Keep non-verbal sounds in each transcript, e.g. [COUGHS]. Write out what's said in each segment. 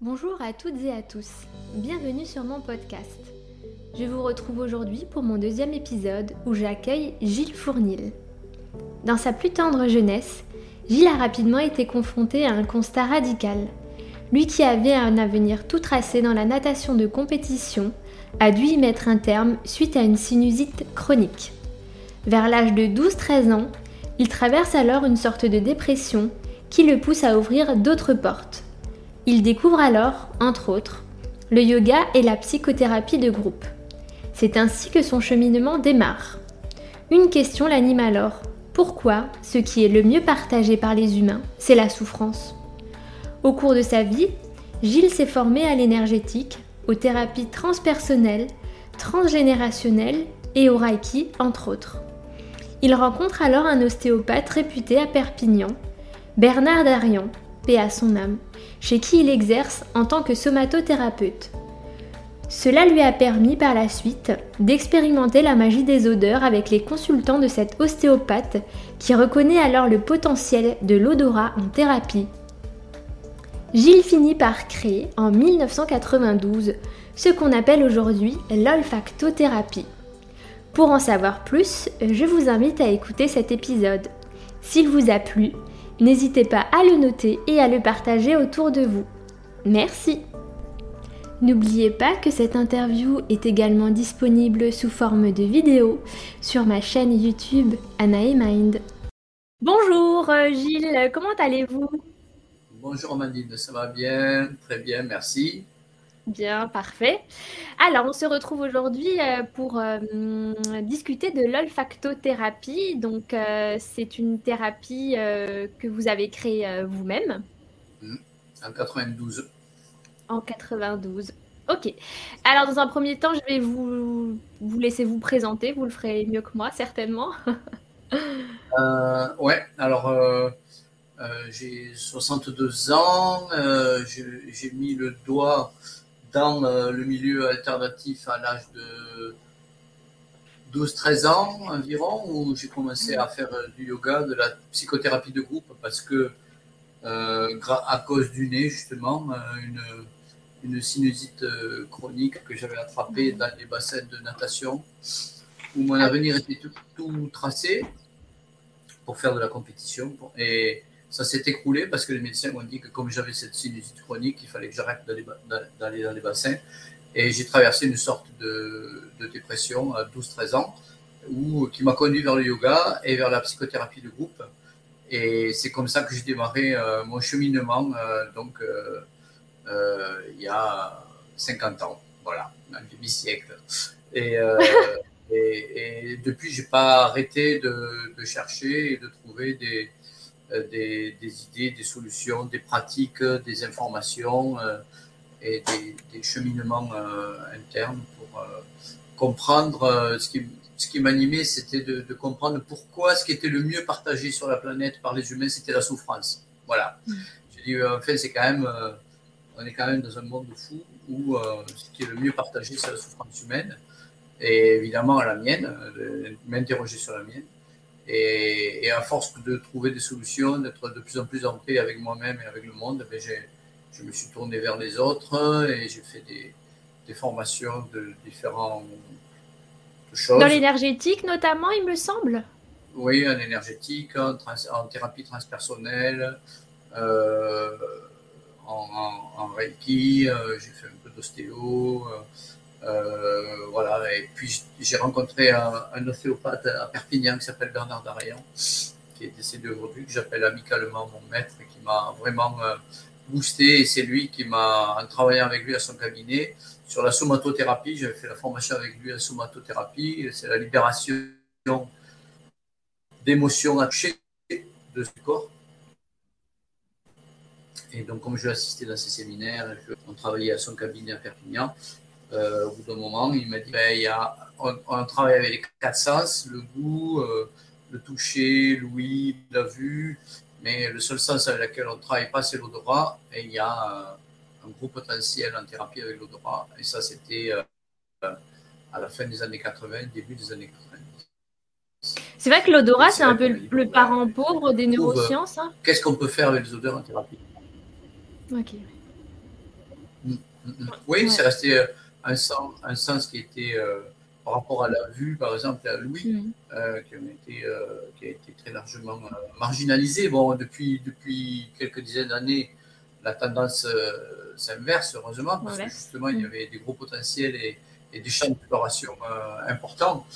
Bonjour à toutes et à tous, bienvenue sur mon podcast. Je vous retrouve aujourd'hui pour mon deuxième épisode où j'accueille Gilles Fournil. Dans sa plus tendre jeunesse, Gilles a rapidement été confronté à un constat radical. Lui qui avait un avenir tout tracé dans la natation de compétition a dû y mettre un terme suite à une sinusite chronique. Vers l'âge de 12-13 ans, il traverse alors une sorte de dépression qui le pousse à ouvrir d'autres portes il découvre alors, entre autres, le yoga et la psychothérapie de groupe. C'est ainsi que son cheminement démarre. Une question l'anime alors. Pourquoi ce qui est le mieux partagé par les humains, c'est la souffrance? Au cours de sa vie, Gilles s'est formé à l'énergétique, aux thérapies transpersonnelles, transgénérationnelles et au Reiki, entre autres. Il rencontre alors un ostéopathe réputé à Perpignan, Bernard Darian, paix à son âme, chez qui il exerce en tant que somatothérapeute. Cela lui a permis par la suite d'expérimenter la magie des odeurs avec les consultants de cet ostéopathe qui reconnaît alors le potentiel de l'odorat en thérapie. Gilles finit par créer en 1992 ce qu'on appelle aujourd'hui l'olfactothérapie. Pour en savoir plus, je vous invite à écouter cet épisode. S'il vous a plu, N'hésitez pas à le noter et à le partager autour de vous. Merci N'oubliez pas que cette interview est également disponible sous forme de vidéo sur ma chaîne YouTube Anae Mind. Bonjour euh, Gilles, comment allez-vous? Bonjour Amandine, ça va bien, très bien, merci. Bien, parfait. Alors, on se retrouve aujourd'hui euh, pour euh, discuter de l'olfactothérapie. Donc, euh, c'est une thérapie que vous avez créée vous-même. Mmh. En 92. En 92. Ok. Alors, dans un premier temps, je vais vous, vous laisser vous présenter. Vous le ferez mieux que moi, certainement. [LAUGHS] ouais, alors, j'ai 62 ans. j'ai mis le doigt dans euh, le milieu alternatif à l'âge de 12-13 ans environ, où j'ai commencé à faire euh, du yoga, de la psychothérapie de groupe, parce que euh, à cause du nez, justement, une, une sinusite chronique que j'avais attrapée dans les bassins de natation, où mon avenir était tout, tout tracé pour faire de la compétition. Et ça s'est écroulé parce que les médecins m'ont dit que comme j'avais cette sinusite chronique, il fallait que j'arrête d'aller dans les bassins. Et j'ai traversé une sorte de, dépression à 12-13 ans, où, qui m'a conduit vers le yoga et vers la psychothérapie de groupe. Et c'est comme ça que j'ai démarré euh, mon cheminement, euh, donc euh, il y a 50 ans, voilà, un demi-siècle. Et, [LAUGHS] et, et, depuis, j'ai pas arrêté de, de, chercher et de trouver des, euh, des, idées, des solutions, des pratiques, des informations euh, et des, cheminements euh, internes pour comprendre ce qui, ce qui m'animait, c'était de, comprendre pourquoi ce qui était le mieux partagé sur la planète par les humains, c'était la souffrance. Voilà. Mm. Je dis, en fait, c'est quand même, on est quand même dans un monde fou où ce qui est le mieux partagé, c'est la souffrance humaine. Et évidemment, la mienne, m'interroger sur la mienne. Et, à force de trouver des solutions, d'être de plus en plus en paix avec moi-même et avec le monde, ben je me suis tourné vers les autres et j'ai fait des, formations de différentes choses. Dans l'énergétique notamment, il me semble Oui, en énergétique, en, thérapie transpersonnelle, euh, en, Reiki, euh, j'ai fait un peu d'ostéo. Euh, euh, voilà, et puis j'ai rencontré un, ostéopathe à Perpignan qui s'appelle Bernard Darian, qui est décédé aujourd'hui, que j'appelle amicalement mon maître, qui m'a vraiment euh, boosté. Et c'est lui qui m'a, en travaillant avec lui à son cabinet, sur la somatothérapie, j'avais fait la formation avec lui à somatothérapie, c'est la libération d'émotions toucher de ce corps. Et donc, comme je l'ai assisté dans ces séminaires, on travaillait à son cabinet à Perpignan, euh, au bout d'un moment, il m'a dit il y a, on, travaille avec les quatre sens, le goût, euh, le toucher, l'ouïe, la vue, mais le seul sens avec lequel on ne travaille pas, c'est l'odorat. Et il y a euh, un gros potentiel en thérapie avec l'odorat. Et ça, c'était à la fin des années 80, début des années 90. C'est vrai que l'odorat, c'est un peu le, parent pauvre des neurosciences. Hein. Qu'est-ce qu'on peut faire avec les odeurs en thérapie Ok. Mm, mm, mm. Oui, c'est resté un sens, un sens qui était par rapport à la vue, par exemple, à Louis, qui, a été, qui, a été, très largement marginalisé. Bon, depuis, depuis quelques dizaines d'années, la tendance s'inverse, heureusement, parce que justement, il y avait des gros potentiels et, et des champs d'exploration importants.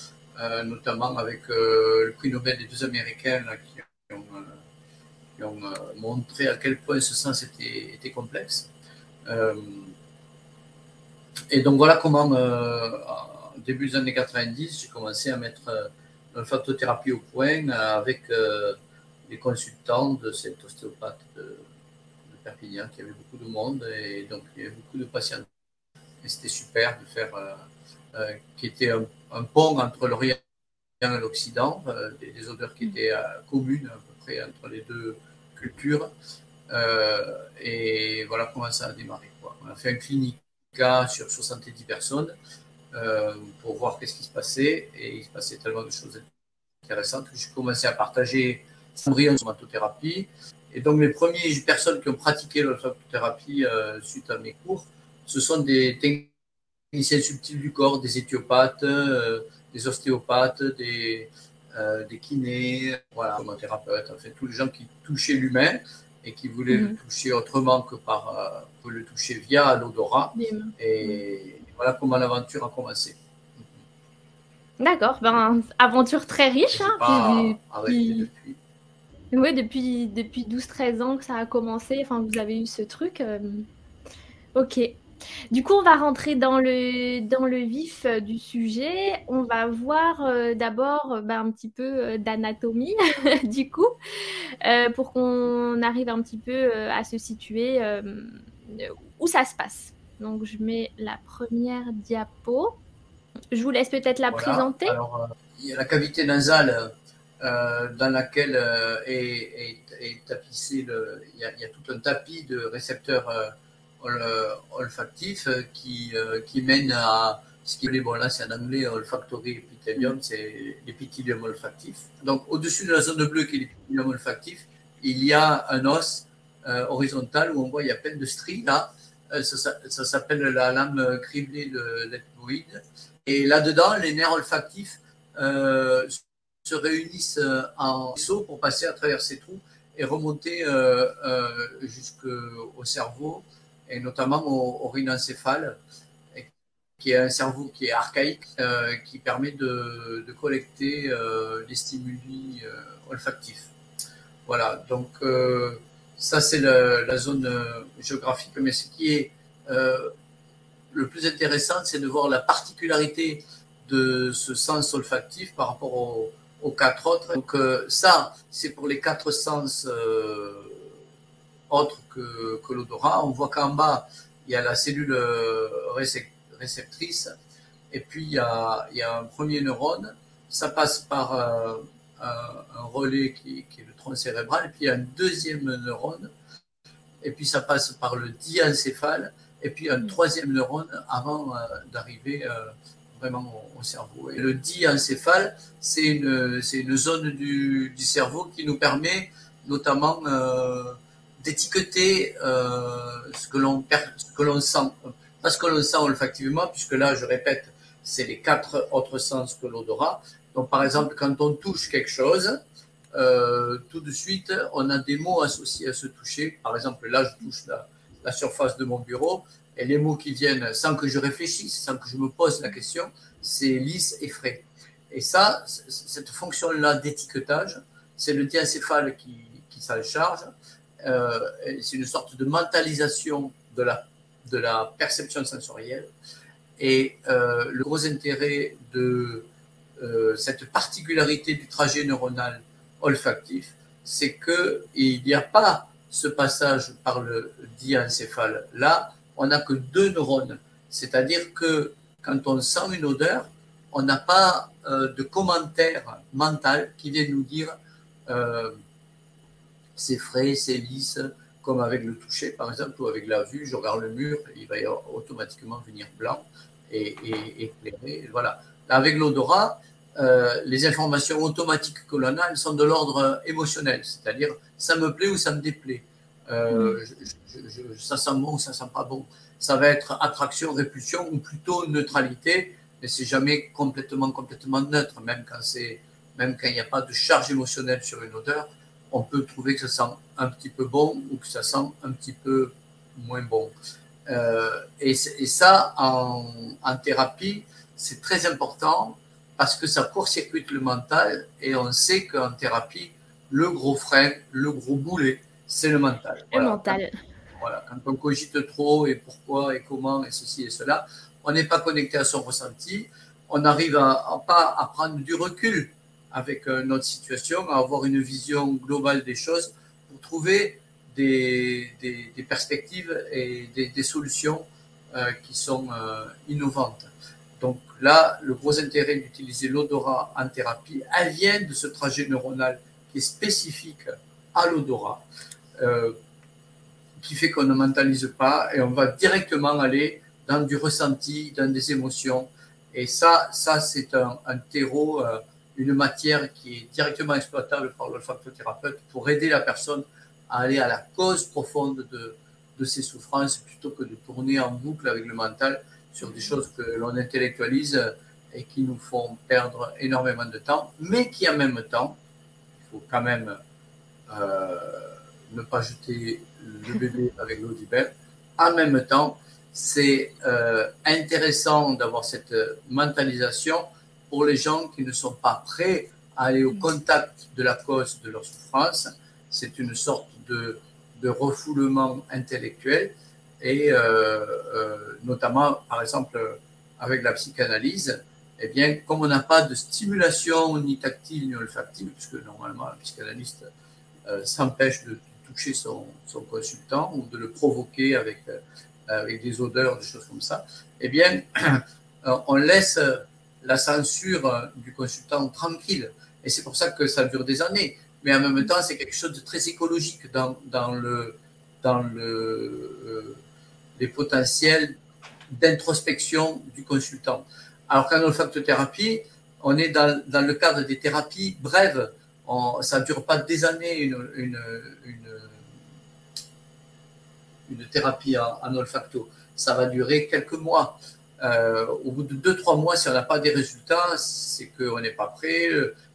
Euh, notamment avec euh, le prix Nobel des deux Américains qui ont, euh, montré à quel point ce sens était, était complexe. Et donc voilà comment, au début des années 90, j'ai commencé à mettre l'olfactothérapie au point avec les consultants de cet ostéopathe de, Perpignan, qui avait beaucoup de monde et donc il y avait beaucoup de patients. Et c'était super de faire, qui était un, un pont entre l'Orient et l'Occident, euh, des, odeurs qui étaient euh, communes à peu près entre les deux cultures. Euh, et voilà comment ça a démarré. On a fait un clinica sur 70 personnes pour voir qu'est-ce qui se passait. Et il se passait tellement de choses intéressantes que j'ai commencé à partager en somatothérapie. Et donc, les premières personnes qui ont pratiqué l'olfactothérapie suite à mes cours, ce sont des techniciens subtils du corps, des éthiopathes, euh, des ostéopathes, des, euh, kinés, voilà, thérapeutes, en fait, tous les gens qui touchaient l'humain et qui voulaient le mhm. toucher autrement que par euh, le toucher via l'odorat. Et voilà comment l'aventure a commencé. D'accord, ben, aventure très riche. Hein, depuis... Oui, depuis, depuis 12-13 ans que ça a commencé, enfin, vous avez eu ce truc. Ok. Du coup, on va rentrer dans le, dans le vif euh, du sujet. On va voir euh, d'abord euh, bah, un petit peu d'anatomie, [LAUGHS] du coup, pour qu'on arrive un petit peu à se situer où ça se passe. Donc, je mets la première diapo. Je vous laisse peut-être la présenter. Alors, il y a la cavité nasale dans laquelle est, tapissé, le, il, y a, il, y a, tout un tapis de récepteurs olfactif euh, qui, euh, qui mène à ce qui est, bon là c'est en anglais, olfactory epithelium, c'est l'épithélium olfactif. Donc au-dessus de la zone bleue qui est l'épithélium olfactif, il y a un os euh, horizontal où on voit il y a plein de stries là. ça, ça, s'appelle la lame criblée de l'ethmoïde. Et là-dedans, les nerfs olfactifs se réunissent en saut pour passer à travers ces trous et remonter jusqu'au cerveau et notamment au, rhinencéphale, qui est un cerveau qui est archaïque, euh, qui permet de, collecter euh, les stimuli euh, olfactifs. Voilà, donc ça c'est la zone géographique, mais ce qui est le plus intéressant, c'est de voir la particularité de ce sens olfactif par rapport aux, quatre autres. Donc ça, c'est pour les quatre sens autre que, que l'odorat. On voit qu'en bas, il y a la cellule euh, réceptrice, et puis il y, a, il y a, un premier neurone. Ça passe par euh, un, relais qui, est le tronc cérébral, et puis il y a un deuxième neurone, et puis ça passe par le diencéphale, et puis un troisième neurone avant euh, d'arriver vraiment au, cerveau. Et le diencéphale, c'est une, une zone du, cerveau qui nous permet notamment d'étiqueter euh, ce que l'on ce que l'on sent, pas ce que l'on sent olfactivement, puisque là, je répète, c'est les quatre autres sens que l'odorat. Donc, par exemple, quand on touche quelque chose, euh, tout de suite, on a des mots associés à ce toucher. Par exemple, là, je touche la, la surface de mon bureau, et les mots qui viennent sans que je réfléchisse, sans que je me pose la question, c'est lisse et frais. Et ça, cette fonction-là d'étiquetage, c'est le diencéphale qui, qui s'en charge. Euh, c'est une sorte de mentalisation de la, de la perception sensorielle. Et euh, le gros intérêt de euh, cette particularité du trajet neuronal olfactif, c'est qu'il n'y a pas ce passage par le diencéphale. Là, on n'a que deux neurones. C'est-à-dire que quand on sent une odeur, on n'a pas de commentaire mental qui vient nous dire c'est frais, c'est lisse, comme avec le toucher par exemple, ou avec la vue, je regarde le mur, il va automatiquement venir blanc et, éclairé. Voilà. Avec l'odorat, euh, les informations automatiques que l'on a, elles sont de l'ordre émotionnel, c'est-à-dire ça me plaît ou ça me déplaît. Euh, mm. ça sent bon, ça sent pas bon. Ça va être attraction, répulsion ou plutôt neutralité, mais c'est jamais complètement, complètement neutre, même quand c'est, même quand il n'y a pas de charge émotionnelle sur une odeur, on peut trouver que ça sent un petit peu bon ou que ça sent un petit peu moins bon. Euh, et, et, ça, en, en thérapie, c'est très important parce que ça court-circuite le mental et on sait qu'en thérapie, le gros frein, le gros boulet, c'est le mental. Le mental. Voilà, quand on cogite trop et pourquoi et comment et ceci et cela, on n'est pas connecté à son ressenti, on n'arrive à, pas à prendre du recul avec euh, notre situation, à avoir une vision globale des choses pour trouver des, perspectives et des, solutions euh, qui sont euh, innovantes. Donc là, le gros intérêt d'utiliser l'odorat en thérapie, elle vient de ce trajet neuronal qui est spécifique à l'odorat, qui fait qu'on ne mentalise pas et on va directement aller dans du ressenti, dans des émotions. Et ça, ça c'est un, terreau, une matière qui est directement exploitable par l'olfactothérapeute pour aider la personne à aller à la cause profonde de, ses souffrances plutôt que de tourner en boucle avec le mental sur des choses que l'on intellectualise et qui nous font perdre énormément de temps, mais qui en même temps, il faut quand même euh, ne pas jeter le bébé [LAUGHS] avec l'eau du bain, en même temps, c'est euh, intéressant d'avoir cette mentalisation pour les gens qui ne sont pas prêts à aller au contact de la cause de leur souffrance. C'est une sorte de, de refoulement intellectuel et euh, euh, notamment, par exemple, avec la psychanalyse, eh bien, comme on n'a pas de stimulation ni tactile ni olfactive, puisque normalement le psychanalyste euh, s'empêche de toucher son, son, consultant ou de le provoquer avec, avec des odeurs, des choses comme ça, eh bien, [CLEARS THROAT] on laisse la censure du consultant tranquille. Et c'est pour ça que ça dure des années. Mais en même temps, c'est quelque chose de très écologique dans, dans le, dans le, les potentiels d'introspection du consultant. Alors qu'en olfactothérapie, on est dans, dans, le cadre des thérapies brèves. Ça ne dure pas des années une, une, une, thérapie en, olfacto. Ça va durer quelques mois. Euh, au bout de deux, trois mois, si on n'a pas des résultats, c'est qu'on n'est pas prêt,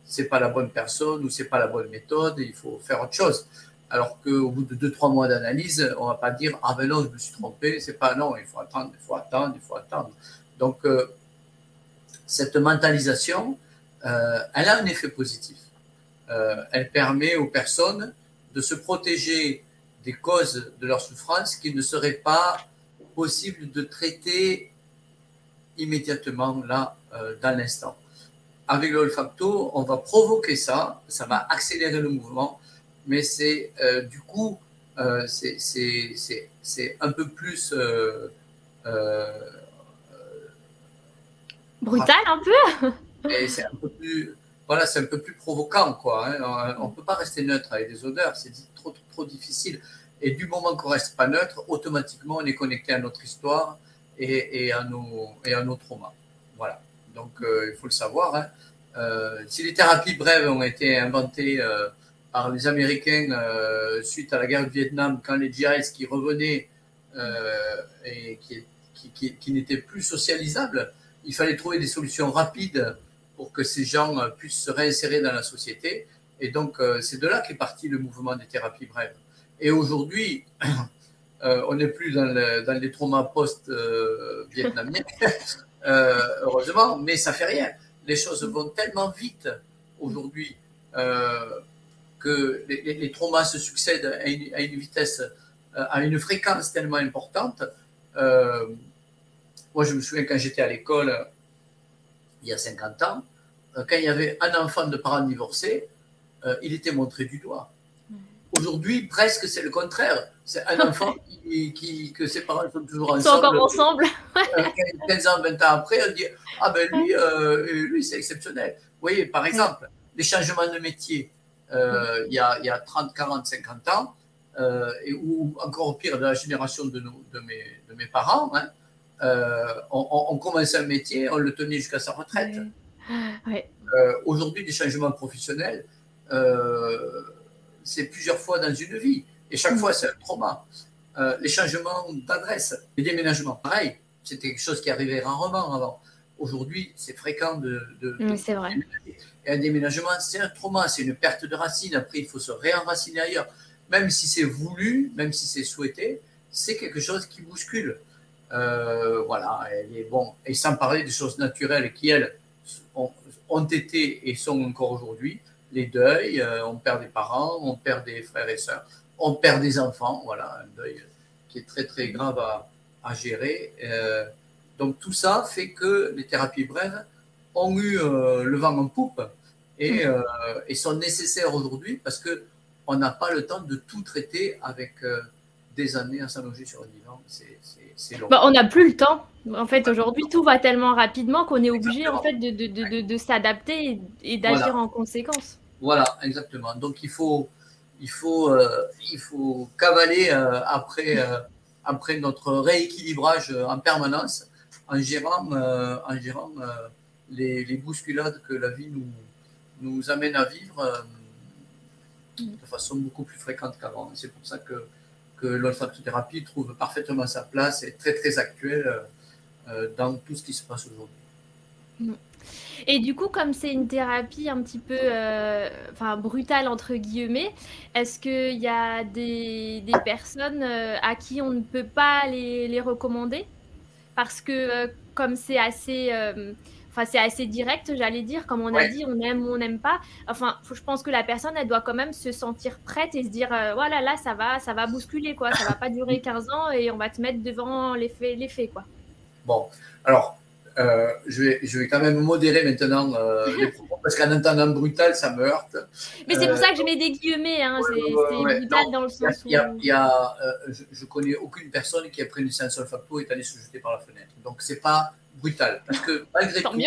c'est pas la bonne personne ou c'est pas la bonne méthode, il faut faire autre chose. Alors qu'au bout de deux, trois mois d'analyse, on va pas dire ah ben non, je me suis trompé. C'est pas non, il faut attendre, il faut attendre, il faut attendre. Donc euh, cette mentalisation, euh, elle a un effet positif. Euh, elle permet aux personnes de se protéger des causes de leur souffrance qui ne seraient pas possibles de traiter immédiatement là dans l'instant. Avec l'olfacto, on va provoquer ça, ça va accélérer le mouvement mais c'est euh, du coup, euh, c'est un peu plus. Euh, Brutal un peu [LAUGHS] c'est un peu plus. Voilà, c'est un peu plus provoquant, quoi. Hein. On ne peut pas rester neutre avec des odeurs, c'est trop, trop, difficile. Et du moment qu'on reste pas neutre, automatiquement, on est connecté à notre histoire et, à, nos, et à nos traumas. Voilà. Donc, il faut le savoir. Hein. si les thérapies brèves ont été inventées par les Américains euh, suite à la guerre du Vietnam, quand les GIs qui revenaient euh, et qui, qui, qui, n'étaient plus socialisables, il fallait trouver des solutions rapides pour que ces gens puissent se réinsérer dans la société. Et donc, euh, c'est de là qu'est parti le mouvement des thérapies brèves. Et aujourd'hui, on n'est plus dans, le, dans, les traumas post-vietnamiens, [LAUGHS] heureusement, mais ça fait rien. Les choses vont tellement vite aujourd'hui que les, traumas se succèdent à une, vitesse, euh, à une fréquence tellement importante. Euh, moi, je me souviens quand j'étais à l'école, il y a 50 ans, euh, quand il y avait un enfant de parents divorcés, il était montré du doigt. Aujourd'hui, presque, c'est le contraire. C'est un enfant qui, que ses parents sont toujours ensemble. Sont encore ensemble. 15 ans, 20 ans après, on dit Ah ben lui, lui c'est exceptionnel. Vous voyez, par exemple, les changements de métier. Euh, il, y a, il, y a, 30, 40, 50 ans, euh, et, ou encore pire de la génération de, nos, de, mes, de mes parents, hein, euh, on, on, commençait un métier, on le tenait jusqu'à sa retraite. Ouais. Aujourd'hui, des changements professionnels, c'est plusieurs fois dans une vie. Et chaque fois, c'est un trauma. les changements d'adresse, les déménagements, pareil, c'était quelque chose qui arrivait rarement avant. Aujourd'hui, c'est fréquent de. c'est vrai. Et un déménagement, c'est un trauma, c'est une perte de racines. Après, il faut se réenraciner ailleurs. Même si c'est voulu, même si c'est souhaité, c'est quelque chose qui bouscule. Euh, voilà, et, bon, et sans parler des choses naturelles qui, elles, ont, été et sont encore aujourd'hui. Les deuils, euh, on perd des parents, on perd des frères et sœurs, on perd des enfants. Voilà, un deuil qui est très très grave à, à gérer. Euh, donc tout ça fait que les thérapies brèves ont eu le vent en poupe et, mmh. et sont nécessaires aujourd'hui parce que on n'a pas le temps de tout traiter avec des années à s'allonger sur un divan. C'est bah, on n'a plus le temps. En fait, aujourd'hui, tout va tellement rapidement qu'on est obligé en fait, de, de, de, de s'adapter et, d'agir en conséquence. Voilà, exactement. Donc, il faut, il faut, euh, il faut cavaler euh, après, euh, après notre rééquilibrage en permanence en gérant, en gérant les, les, bousculades que la vie nous, nous amène à vivre de façon beaucoup plus fréquente qu'avant. C'est pour ça que que l'olfactothérapie trouve parfaitement sa place et très très actuelle euh, dans tout ce qui se passe aujourd'hui. Mm. Et du coup, comme c'est une thérapie un petit peu euh, enfin, brutale, entre guillemets, est-ce qu'il y a des, personnes euh, à qui on ne peut pas les recommander? Parce que comme c'est assez Enfin, c'est assez direct, j'allais dire. Comme on a dit, on aime ou on n'aime pas. Enfin, je pense que la personne, elle doit quand même se sentir prête et se dire, euh, voilà, là, ça va, ça va bousculer, quoi. Ça va pas durer [LAUGHS] 15 ans et on va te mettre devant les faits, les faits quoi. Bon, alors, euh, je, vais, je vais quand même modérer maintenant euh, [LAUGHS] les propos parce qu'en entendant brutal, ça me heurte. Mais c'est pour ça que je mets des guillemets. Hein. c'est brutal dans le sens où. Il y a, je, je, connais aucune personne qui a pris une séance olfacto et est allée se jeter par la fenêtre. Donc, c'est pas brutal. Parce que [LAUGHS] malgré tout,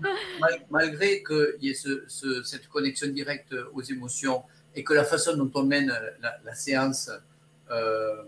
[LAUGHS] malgré qu'il y ait ce, cette connexion directe aux émotions et que la façon dont on mène la, séance euh,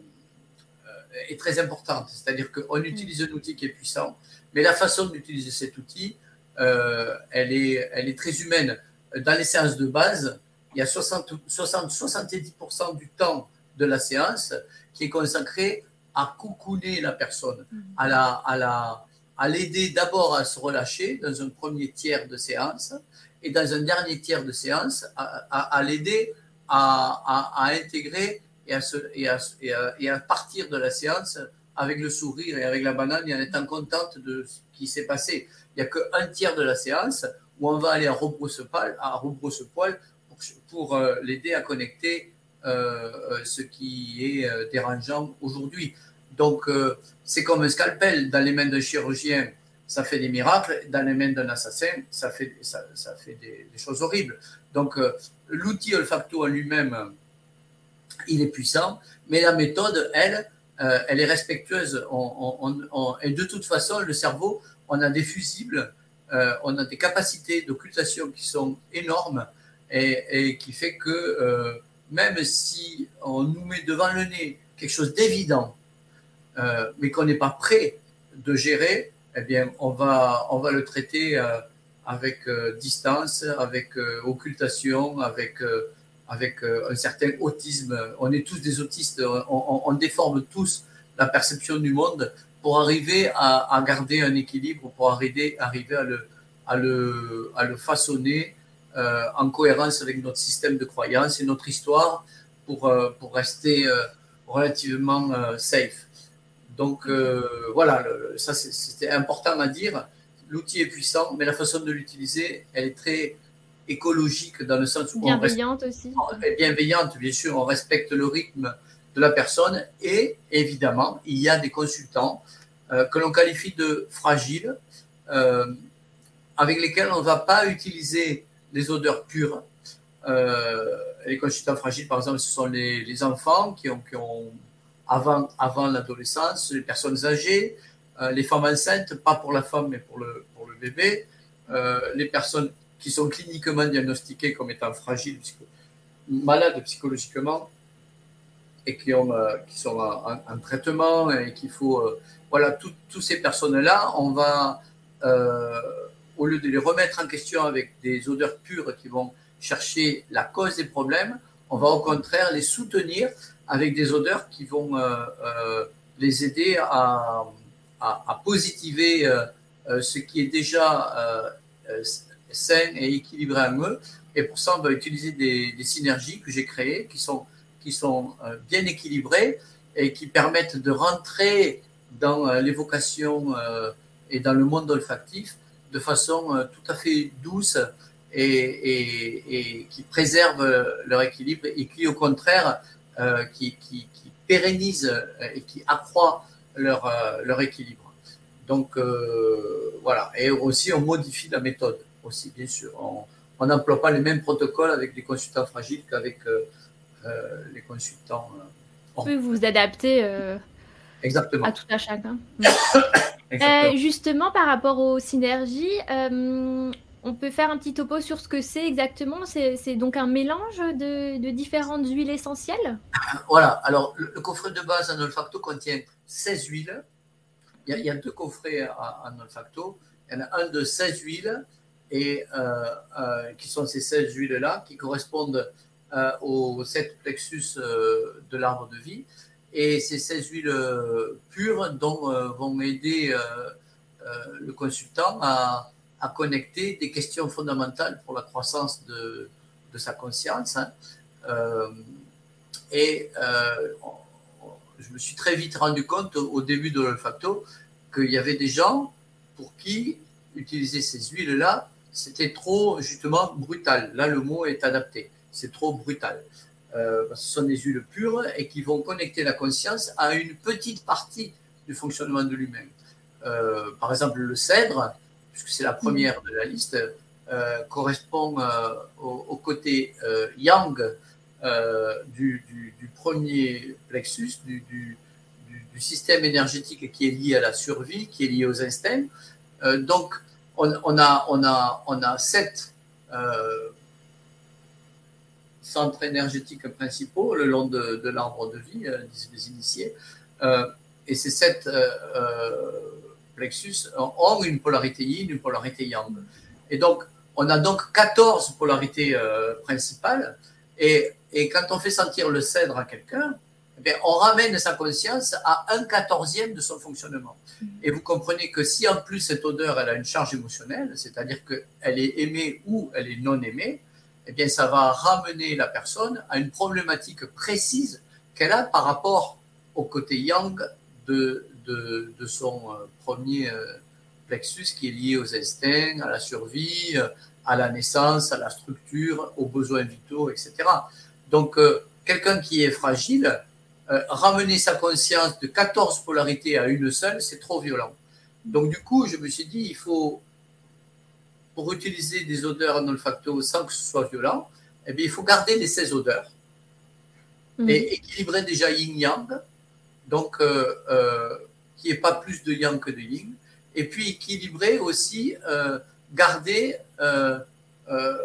euh, est très importante, c'est-à-dire qu'on mm. utilise un outil qui est puissant, mais la façon d'utiliser cet outil, euh, elle, est, elle est très humaine. Dans les séances de base, il y a 60, 60 70% du temps de la séance qui est consacré à coucouner la personne, mm. à la, à la, à l'aider d'abord à se relâcher dans un premier tiers de séance et dans un dernier tiers de séance à, l'aider à, intégrer et à, et, et, à, partir de la séance avec le sourire et avec la banane et en étant contente de ce qui s'est passé. Il n'y a qu'un tiers de la séance où on va aller à rebrousse-poil pour, pour euh, l'aider à connecter euh, euh, ce qui est dérangeant aujourd'hui. Donc, c'est comme un scalpel. Dans les mains d'un chirurgien, ça fait des miracles. Dans les mains d'un assassin, ça fait, des, choses horribles. Donc, l'outil olfacto en lui-même, il est puissant, mais la méthode, elle, euh, elle est respectueuse. et de toute façon, le cerveau, on a des fusibles, on a des capacités d'occultation qui sont énormes et, qui fait que même si on nous met devant le nez quelque chose d'évident, euh, mais qu'on n'est pas prêt de gérer, eh bien, on va, on va le traiter euh, avec euh, distance, avec occultation, avec, avec un certain autisme. On est tous des autistes, on, déforme tous la perception du monde pour arriver à, garder un équilibre, pour arriver, à, le, façonner en cohérence avec notre système de croyance et notre histoire pour, pour rester relativement safe. Donc euh, voilà, ça c'était important à dire. L'outil est puissant, mais la façon de l'utiliser, elle est très écologique dans le sens où bienveillante aussi. Bienveillante, bien sûr, on respecte le rythme de la personne et évidemment, il y a des consultants euh, que l'on qualifie de fragiles, euh, avec lesquels on ne va pas utiliser les odeurs pures. les consultants fragiles, par exemple, ce sont les, enfants qui ont, qui ont avant, avant l'adolescence, les personnes âgées, euh, les femmes enceintes, pas pour la femme mais pour le, pour le bébé, euh, les personnes qui sont cliniquement diagnostiquées comme étant fragiles, malades psychologiquement et qui, ont, euh, qui sont en, traitement et qu'il faut... voilà, toutes ces personnes-là, on va, au lieu de les remettre en question avec des odeurs pures qui vont chercher la cause des problèmes, on va au contraire les soutenir avec des odeurs qui vont les aider à, à, positiver ce qui est déjà sain et équilibré en eux. Et pour ça, on va utiliser des, synergies que j'ai créées qui sont, qui sont bien équilibrées et qui permettent de rentrer dans l'évocation et dans le monde olfactif de façon tout à fait douce et, qui préservent leur équilibre et qui, au contraire, euh, qui, qui, pérennisent et qui accroît leur, euh, leur équilibre. Donc, euh, voilà. Et aussi, on modifie la méthode aussi, bien sûr. On n'emploie pas les mêmes protocoles avec des consultants fragiles qu'avec les consultants. Oui, vous vous adaptez Exactement. à tout à chacun. [COUGHS] justement, par rapport aux synergies, on peut faire un petit topo sur ce que c'est exactement. C'est donc un mélange de, différentes huiles essentielles? [COUGHS] Voilà. Alors, le, coffret de base en olfacto contient 16 huiles. Il y a, deux coffrets en olfacto. Il y en a un de 16 huiles et euh, euh, qui sont ces 16 huiles-là qui correspondent euh, aux 7 plexus de l'arbre de vie. Et ces 16 huiles pures dont, vont aider le consultant à, connecter des questions fondamentales pour la croissance de, sa conscience. Hein. Et je me suis très vite rendu compte au début de l'olfacto qu'il y avait des gens pour qui utiliser ces huiles-là, c'était trop justement brutal. Là, le mot est adapté. C'est trop brutal. Euh, ce sont des huiles pures et qui vont connecter la conscience à une petite partie du fonctionnement de l'humain. par exemple, le cèdre, puisque c'est la première de la liste, euh, correspond euh, au, côté euh, yang du, premier plexus, du, système énergétique qui est lié à la survie, qui est lié aux instincts. donc, on, a, sept centres énergétiques principaux le long de, l'arbre de vie, disent les initiés. et ces sept plexus ont une polarité yin, une polarité yang. Et donc, on a donc 14 polarités euh, principales. Et, et, quand on fait sentir le cèdre à quelqu'un, eh on ramène sa conscience à un quatorzième de son fonctionnement. Et vous comprenez que si en plus cette odeur, elle a une charge émotionnelle, c'est-à-dire qu'elle est aimée ou elle est non aimée, eh bien, ça va ramener la personne à une problématique précise qu'elle a par rapport au côté yang de, de, son euh, premier euh, plexus qui est lié aux instincts, à la survie, euh, à la naissance, à la structure, aux besoins vitaux, etc. Donc, quelqu'un qui est fragile, ramener sa conscience de 14 polarités à une seule, c'est trop violent. Donc, du coup, je me suis dit, il faut, pour utiliser des odeurs en olfacto sans que ce soit violent, eh bien, il faut garder les 16 odeurs mmh. et équilibrer déjà yin-yang. Donc, qui n'y pas plus de yang que de yin. Et puis équilibrer aussi, euh, garder euh, euh,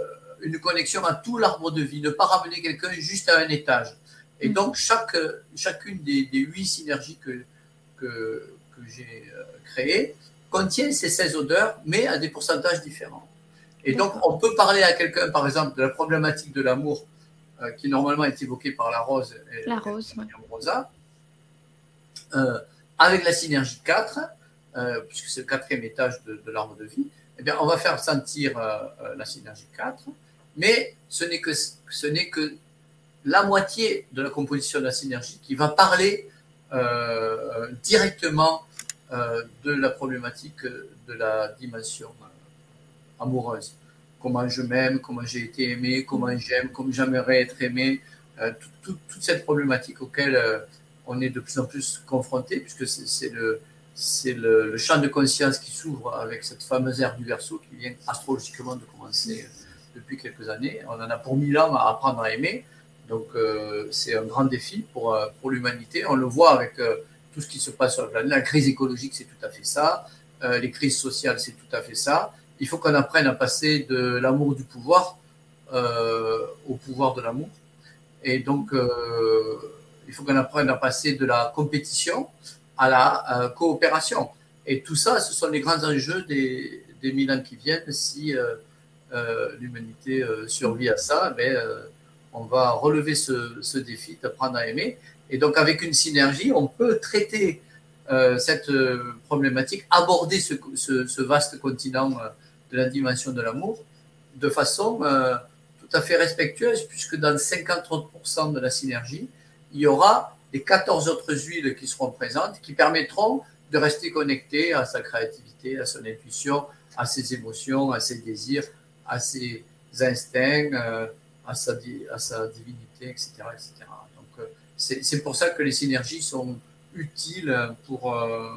une connexion à tout l'arbre de vie, ne pas ramener quelqu'un juste à un étage. Et mm. donc chaque, chacune des, huit synergies que, que, j'ai créées contient ces 16 odeurs, mais à des pourcentages différents. Et donc on peut parler à quelqu'un, par exemple, de la problématique de l'amour, qui normalement est évoquée par la rose et la rose, rosa avec la synergie 4, euh, puisque c'est le quatrième étage de, l'arbre de vie, eh bien, on va faire sentir euh, euh, la synergie 4, mais ce n'est que, ce n'est que la moitié de la composition de la synergie qui va parler directement de la problématique de la dimension amoureuse. Comment je m'aime, comment j'ai été aimé, comment j'aime, comment j'aimerais être aimé, toute cette problématique auquel on est de plus en plus confronté, puisque c'est le, le, le, champ de conscience qui s'ouvre avec cette fameuse ère du verso qui vient astrologiquement de commencer depuis quelques années. On en a pour mille ans à apprendre à aimer. Donc euh, c'est un grand défi pour, euh, pour l'humanité. On le voit avec euh, tout ce qui se passe sur la planète. La crise écologique, c'est tout à fait ça. les crises sociales, c'est tout à fait ça. Il faut qu'on apprenne à passer de l'amour du pouvoir au pouvoir de l'amour. Et donc, il faut qu'on apprenne à passer de la compétition à la coopération. Et tout ça, ce sont les grands enjeux des, des mille ans qui viennent. Si l'humanité survit à ça, ben, on va relever ce, défi d'apprendre à aimer. Et donc, avec une synergie, on peut traiter euh, cette euh, problématique, aborder ce, vaste continent euh, de la dimension de l'amour de façon tout à fait respectueuse, puisque dans 50% de la synergie, il y aura les 14 autres huiles qui seront présentes, qui permettront de rester connecté à sa créativité, à son intuition, à ses émotions, à ses désirs, à ses instincts, à sa, divinité, etc. etc. Donc, euh, c'est pour ça que les synergies sont utiles pour euh,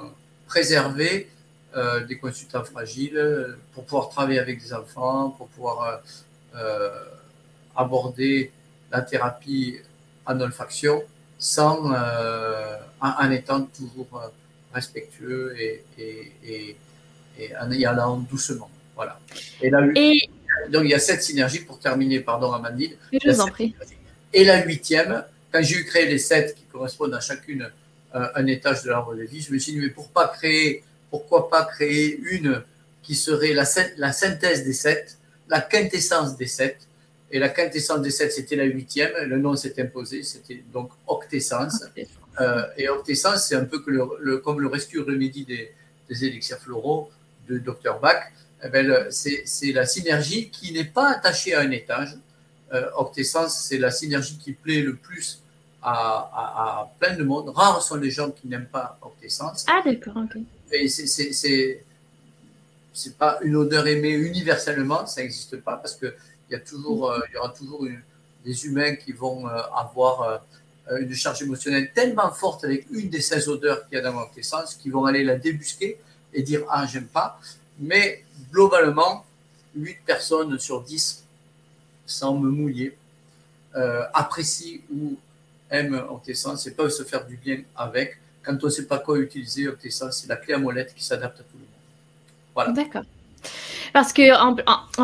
préserver euh, des consultants fragiles, pour pouvoir travailler avec des enfants, pour pouvoir aborder la thérapie en olfaction sans, en, étant toujours respectueux et, en y allant doucement. Voilà. Et, là, et donc il y a sept synergies pour terminer, pardon Amandine. Je vous en prie. Et la huitième, quand j'ai eu créé les sept qui correspondent à chacune euh, un étage de l'arbre de vie, je me suis dit mais pour pas créer, pourquoi pas créer une qui serait la, la synthèse des sept, la quintessence des sept? Et la quintessence des sept, c'était la huitième. Le nom s'est imposé, c'était donc octessence. Euh, et octessence, c'est un peu que le, comme le rescue remédie des, des élixirs floraux de Dr Bach. Eh ben, c'est la synergie qui n'est pas attachée à un étage. Euh, Octessence, c'est la synergie qui plaît le plus à, plein de monde. Rares sont les gens qui n'aiment pas Octessence. Ah, d'accord, ok. Et c'est pas une odeur aimée universellement, ça n'existe pas parce qu'il y, a toujours, euh, y aura toujours des humains qui vont euh, avoir une charge émotionnelle tellement forte avec une des 16 odeurs qu'il y a dans Octessence qui vont aller la débusquer et dire Ah, j'aime pas mais globalement, 8 personnes sur 10, sans me mouiller, euh, apprécient ou aiment Octessence et peuvent se faire du bien avec. Quand on ne sait pas quoi utiliser, Octessence, c'est la clé à molette qui s'adapte à tout le monde. Voilà. D'accord. Parce que, en,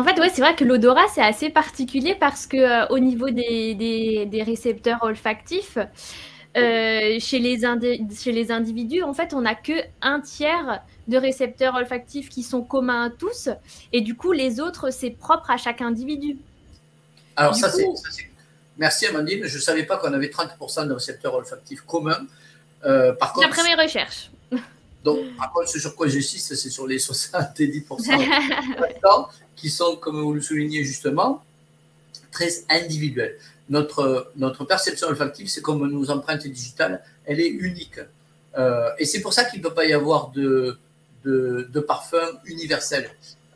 fait, ouais, c'est vrai que l'odorat, c'est assez particulier parce que euh, au niveau des, des, récepteurs olfactifs, euh, chez, les chez les individus, en fait, on n'a que un tiers de récepteurs olfactifs qui sont communs à tous. Et du coup, les autres, c'est propre à chaque individu. Alors, ça, c'est. Merci Amandine. Je ne savais pas qu'on avait 30% de récepteurs olfactifs communs. Euh, par contre. D'après mes recherches. Donc, par contre, ce sur quoi j'insiste, c'est sur les [LAUGHS] 70% [LAUGHS] qui sont, comme vous le soulignez justement, très individuels. Notre, notre perception olfactive, c'est comme nos empreintes digitales, elle est unique. Euh, et c'est pour ça qu'il ne peut pas y avoir de, de, parfum universel.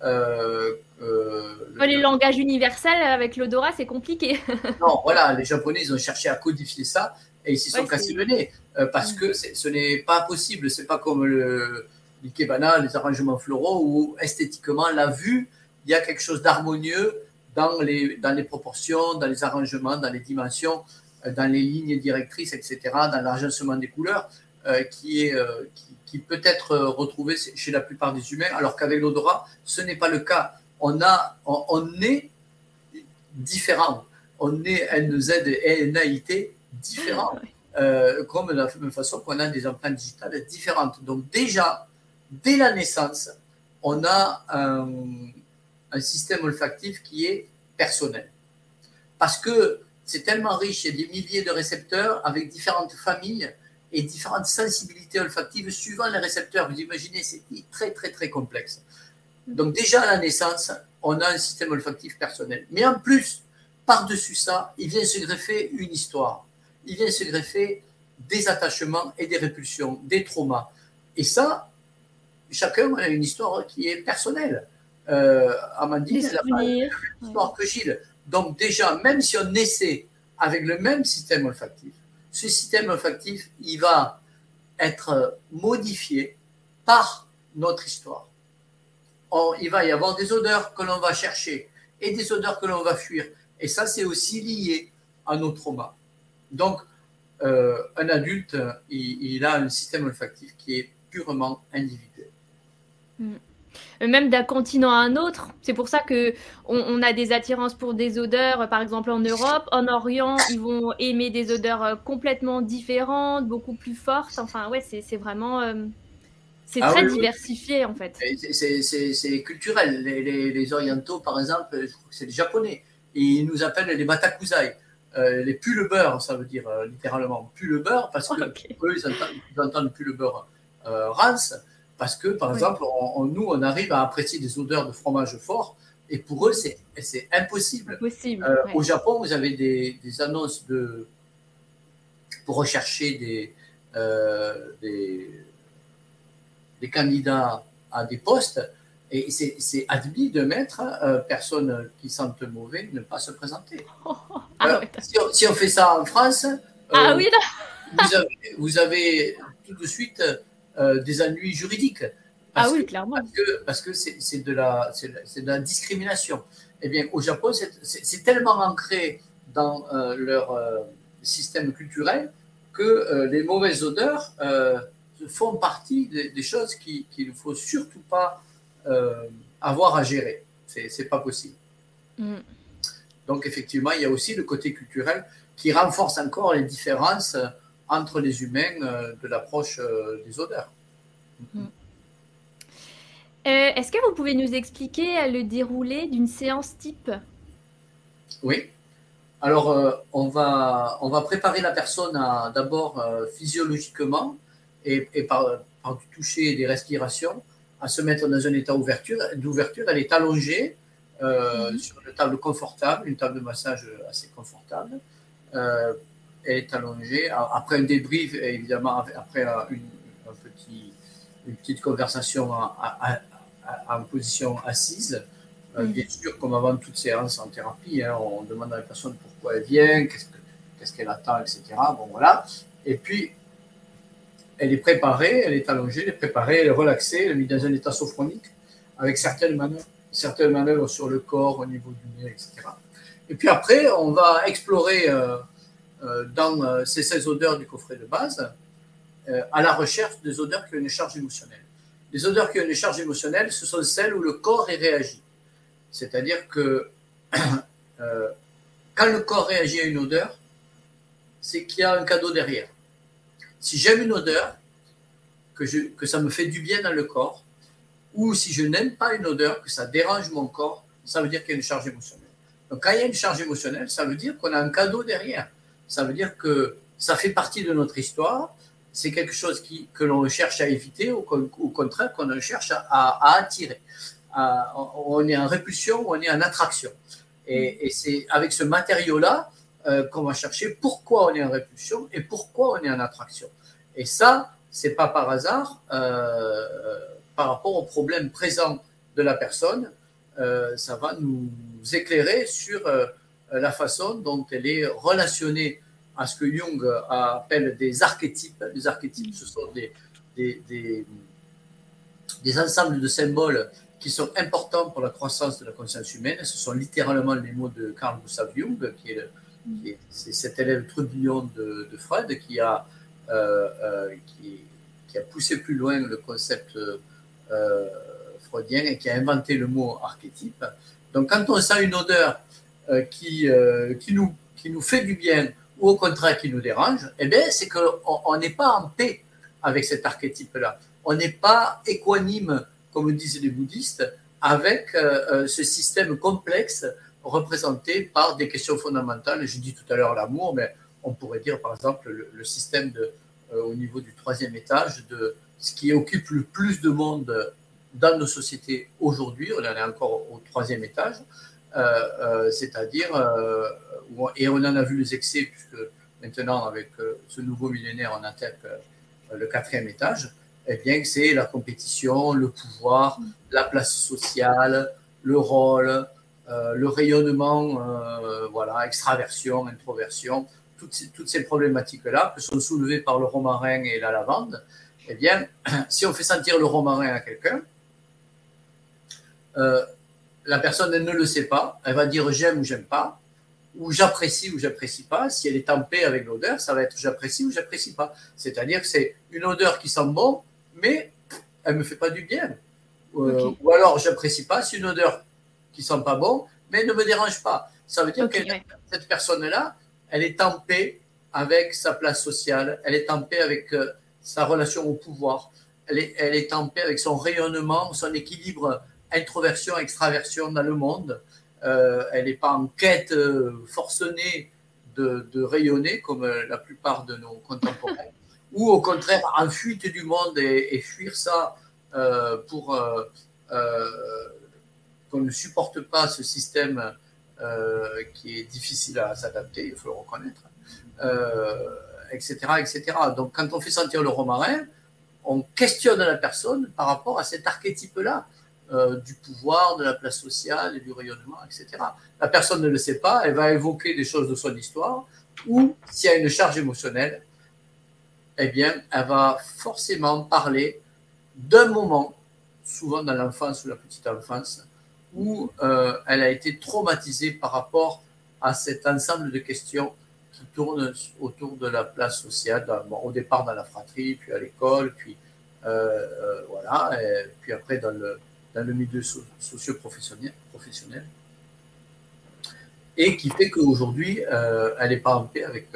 Euh, euh, les langages universels avec l'odorat, c'est compliqué. [LAUGHS] non, voilà, les Japonais, ils ont cherché à codifier ça et ils s'y sont cassés le nez parce que ce n'est pas possible. C'est pas comme le l'ikebana, les arrangements floraux où esthétiquement, la vue, il y a quelque chose d'harmonieux dans les, dans les proportions, dans les arrangements, dans les dimensions, dans les lignes directrices, etc., dans l'agencement des couleurs, qui est qui, qui peut être euh, retrouvé chez la plupart des humains, alors qu'avec l'odorat, ce n'est pas le cas. On, a, on, est différent. On est NZ et NAIT différents, euh, comme de la même façon qu'on a des empreintes digitales différentes. Donc déjà, dès la naissance, on a un, un système olfactif qui est personnel. Parce que c'est tellement riche, il y a des milliers de récepteurs avec différentes familles et différentes sensibilités olfactives suivant les récepteurs. Vous imaginez, c'est très, très, très complexe. Donc déjà à la naissance, on a un système olfactif personnel. Mais en plus, par-dessus ça, il vient se greffer une histoire. Il vient se greffer des attachements et des répulsions, des traumas. Et ça, chacun a une histoire qui est personnelle. Euh, Amandine, c'est la même histoire que Gilles. Donc déjà, même si on naissait avec le même système olfactif, ce système olfactif, il va être modifié par notre histoire. il va y avoir des odeurs que l'on va chercher et des odeurs que l'on va fuir. Et ça, c'est aussi lié à nos traumas. Donc, euh, un adulte, il, a un système olfactif qui est purement individuel. Mm. Euh, même d'un continent à un autre. C'est pour ça que on, a des attirances pour des odeurs, par exemple en Europe, en Orient, ils vont aimer des odeurs euh, complètement différentes, beaucoup plus fortes. Enfin, ouais, c'est vraiment. Euh, c'est ah très diversifié en fait. C'est culturel. Les, les, orientaux, par exemple, c'est les japonais. ils nous appellent les batakuzai. les pue le beurre, ça veut dire littéralement pue le beurre, parce [LAUGHS] que eux, ils entendent, ils le beurre rance, parce que, par exemple, nous, on arrive à apprécier des odeurs de fromage fort, et pour eux, c'est impossible. Au Japon, vous avez des, des, annonces de, pour rechercher des, des, des candidats à des postes et c'est admis de mettre euh, personnes qui sentent mauvais ne pas se présenter. [LAUGHS] Ah si, on, fait ça en France, ah, euh, oui, vous, avez, tout de suite euh, des ennuis juridiques. ah oui, clairement. Parce que c'est de, la, de la discrimination. Eh bien, au Japon, c'est tellement ancré dans leur système culturel que les mauvaises odeurs font partie des, choses qu'il ne faut surtout pas euh, avoir à gérer. C'est n'est pas possible. Mm. Donc effectivement, il y a aussi le côté culturel qui renforce encore les différences euh, entre les humains euh, de l'approche des odeurs. Mm. Est-ce que vous pouvez nous expliquer le déroulé d'une séance type? Oui. Alors, on, va, on va préparer la personne d'abord physiologiquement et, et par, par, du toucher et des respirations à se mettre dans un état d'ouverture. D'ouverture, elle est allongée euh, mhm. sur une table confortable, une table de massage assez confortable. Euh, est allongée. Après un débrief, évidemment, après une, un petit, une petite conversation en, position assise. Euh, mhm. Bien sûr, comme avant toute séance en thérapie, hein, on demande à la personne pourquoi elle vient, qu'est-ce qu'elle attend, etc. Bon, voilà. Et puis, elle est préparée, elle est allongée, elle est préparée, elle est relaxée, elle est mise dans un état sophronique avec certaines manœuvres, certaines manœuvres sur le corps au niveau du nez, etc. Et puis après, on va explorer euh, euh, dans euh, ces 16 odeurs du coffret de base à la recherche des odeurs qui ont une charge émotionnelle. Les odeurs qui ont une charge émotionnelle, ce sont celles où le corps est réagi. C'est-à-dire que [CLEARS THROAT] quand le corps réagit à une odeur, c'est qu'il y a un cadeau derrière. Si j'aime une odeur, que ça me fait du bien dans le corps, ou si je n'aime pas une odeur, que ça dérange mon corps, ça veut dire qu'il y a une charge émotionnelle. Donc quand il y a une charge émotionnelle, ça veut dire qu'on a un cadeau derrière. Ça veut dire que ça fait partie de notre histoire, c'est quelque chose qui, que l'on cherche à éviter, ou au contraire qu'on cherche à, attirer. on est en répulsion ou on est en attraction. Et, c'est avec ce matériau-là euh, qu'on va chercher pourquoi on est en répulsion et pourquoi on est en attraction. Et ça, c'est pas par hasard euh, par rapport au problème présent de la personne. Euh, ça va nous éclairer sur la façon dont elle est relationnée à ce que Jung appelle des archétypes. Les archétypes, ce sont des, des, des, des ensembles de symboles qui sont importants pour la croissance de la conscience humaine. Ce sont littéralement les mots de Carl Gustav Jung, qui est c'est cet élève trublion de, Freud qui a, euh, euh, qui, qui, a poussé plus loin le concept euh, freudien et qui a inventé le mot archétype. Donc quand on sent une odeur qui, qui, nous, qui nous fait du bien ou au contraire qui nous dérange, eh bien c'est qu'on n'est pas en paix avec cet archétype-là. On n'est pas équanime, comme disent les bouddhistes, avec ce système complexe représenté par des questions fondamentales. Je dis tout à l'heure l'amour, mais on pourrait dire par exemple le, système de, euh, au niveau du troisième étage de ce qui occupe le plus de monde dans nos sociétés aujourd'hui. On en est encore au troisième étage, euh, euh, c'est-à-dire, et on en a vu les excès, puisque maintenant avec ce nouveau millénaire, on attaque le quatrième étage. Eh bien, c'est la compétition, le pouvoir, la place sociale, le rôle, euh, le rayonnement, euh, voilà, extraversion, introversion, toutes ces, problématiques-là, qui sont soulevées par le romarin et la lavande, eh bien, [CLEARS THROAT] si on fait sentir le romarin à quelqu'un, euh, la personne, elle ne le sait pas, elle va dire j'aime ou j'aime pas, ou j'apprécie ou j'apprécie pas. Si elle est en paix avec l'odeur, ça va être j'apprécie ou j'apprécie pas. C'est-à-dire que c'est une odeur qui sent bon, mais elle me fait pas du bien. Ou alors j'apprécie pas, c'est une odeur qui sont pas bons, mais ne me dérange pas. Ça veut dire que cette personne-là, elle est en paix avec sa place sociale, elle est en paix avec euh, sa relation au pouvoir, elle est, elle est en paix avec son rayonnement, son équilibre introversion-extraversion dans le monde. Euh, elle n'est pas en quête euh, forcenée de, rayonner comme la plupart de nos contemporains, [LAUGHS] ou au contraire en fuite du monde et, fuir ça euh, pour euh, euh, qu'on ne supporte pas ce système qui est difficile à s'adapter, il faut le reconnaître, etc., etc. Donc quand on fait sentir le romarin, on questionne la personne par rapport à cet archétype-là. Du pouvoir, de la place sociale et du rayonnement, etc. La personne ne le sait pas, elle va évoquer des choses de son histoire, ou s'il y a une charge émotionnelle, eh bien, elle va forcément parler d'un moment, souvent dans l'enfance ou la petite enfance, où euh, elle a été traumatisée par rapport à cet ensemble de questions qui tournent autour de la place sociale, au départ dans la fratrie, puis à l'école, puis euh, euh, voilà, puis après dans le, dans le milieu socio-professionnel. Professionnel, et qui fait qu'aujourd'hui, elle n'est pas en paix avec,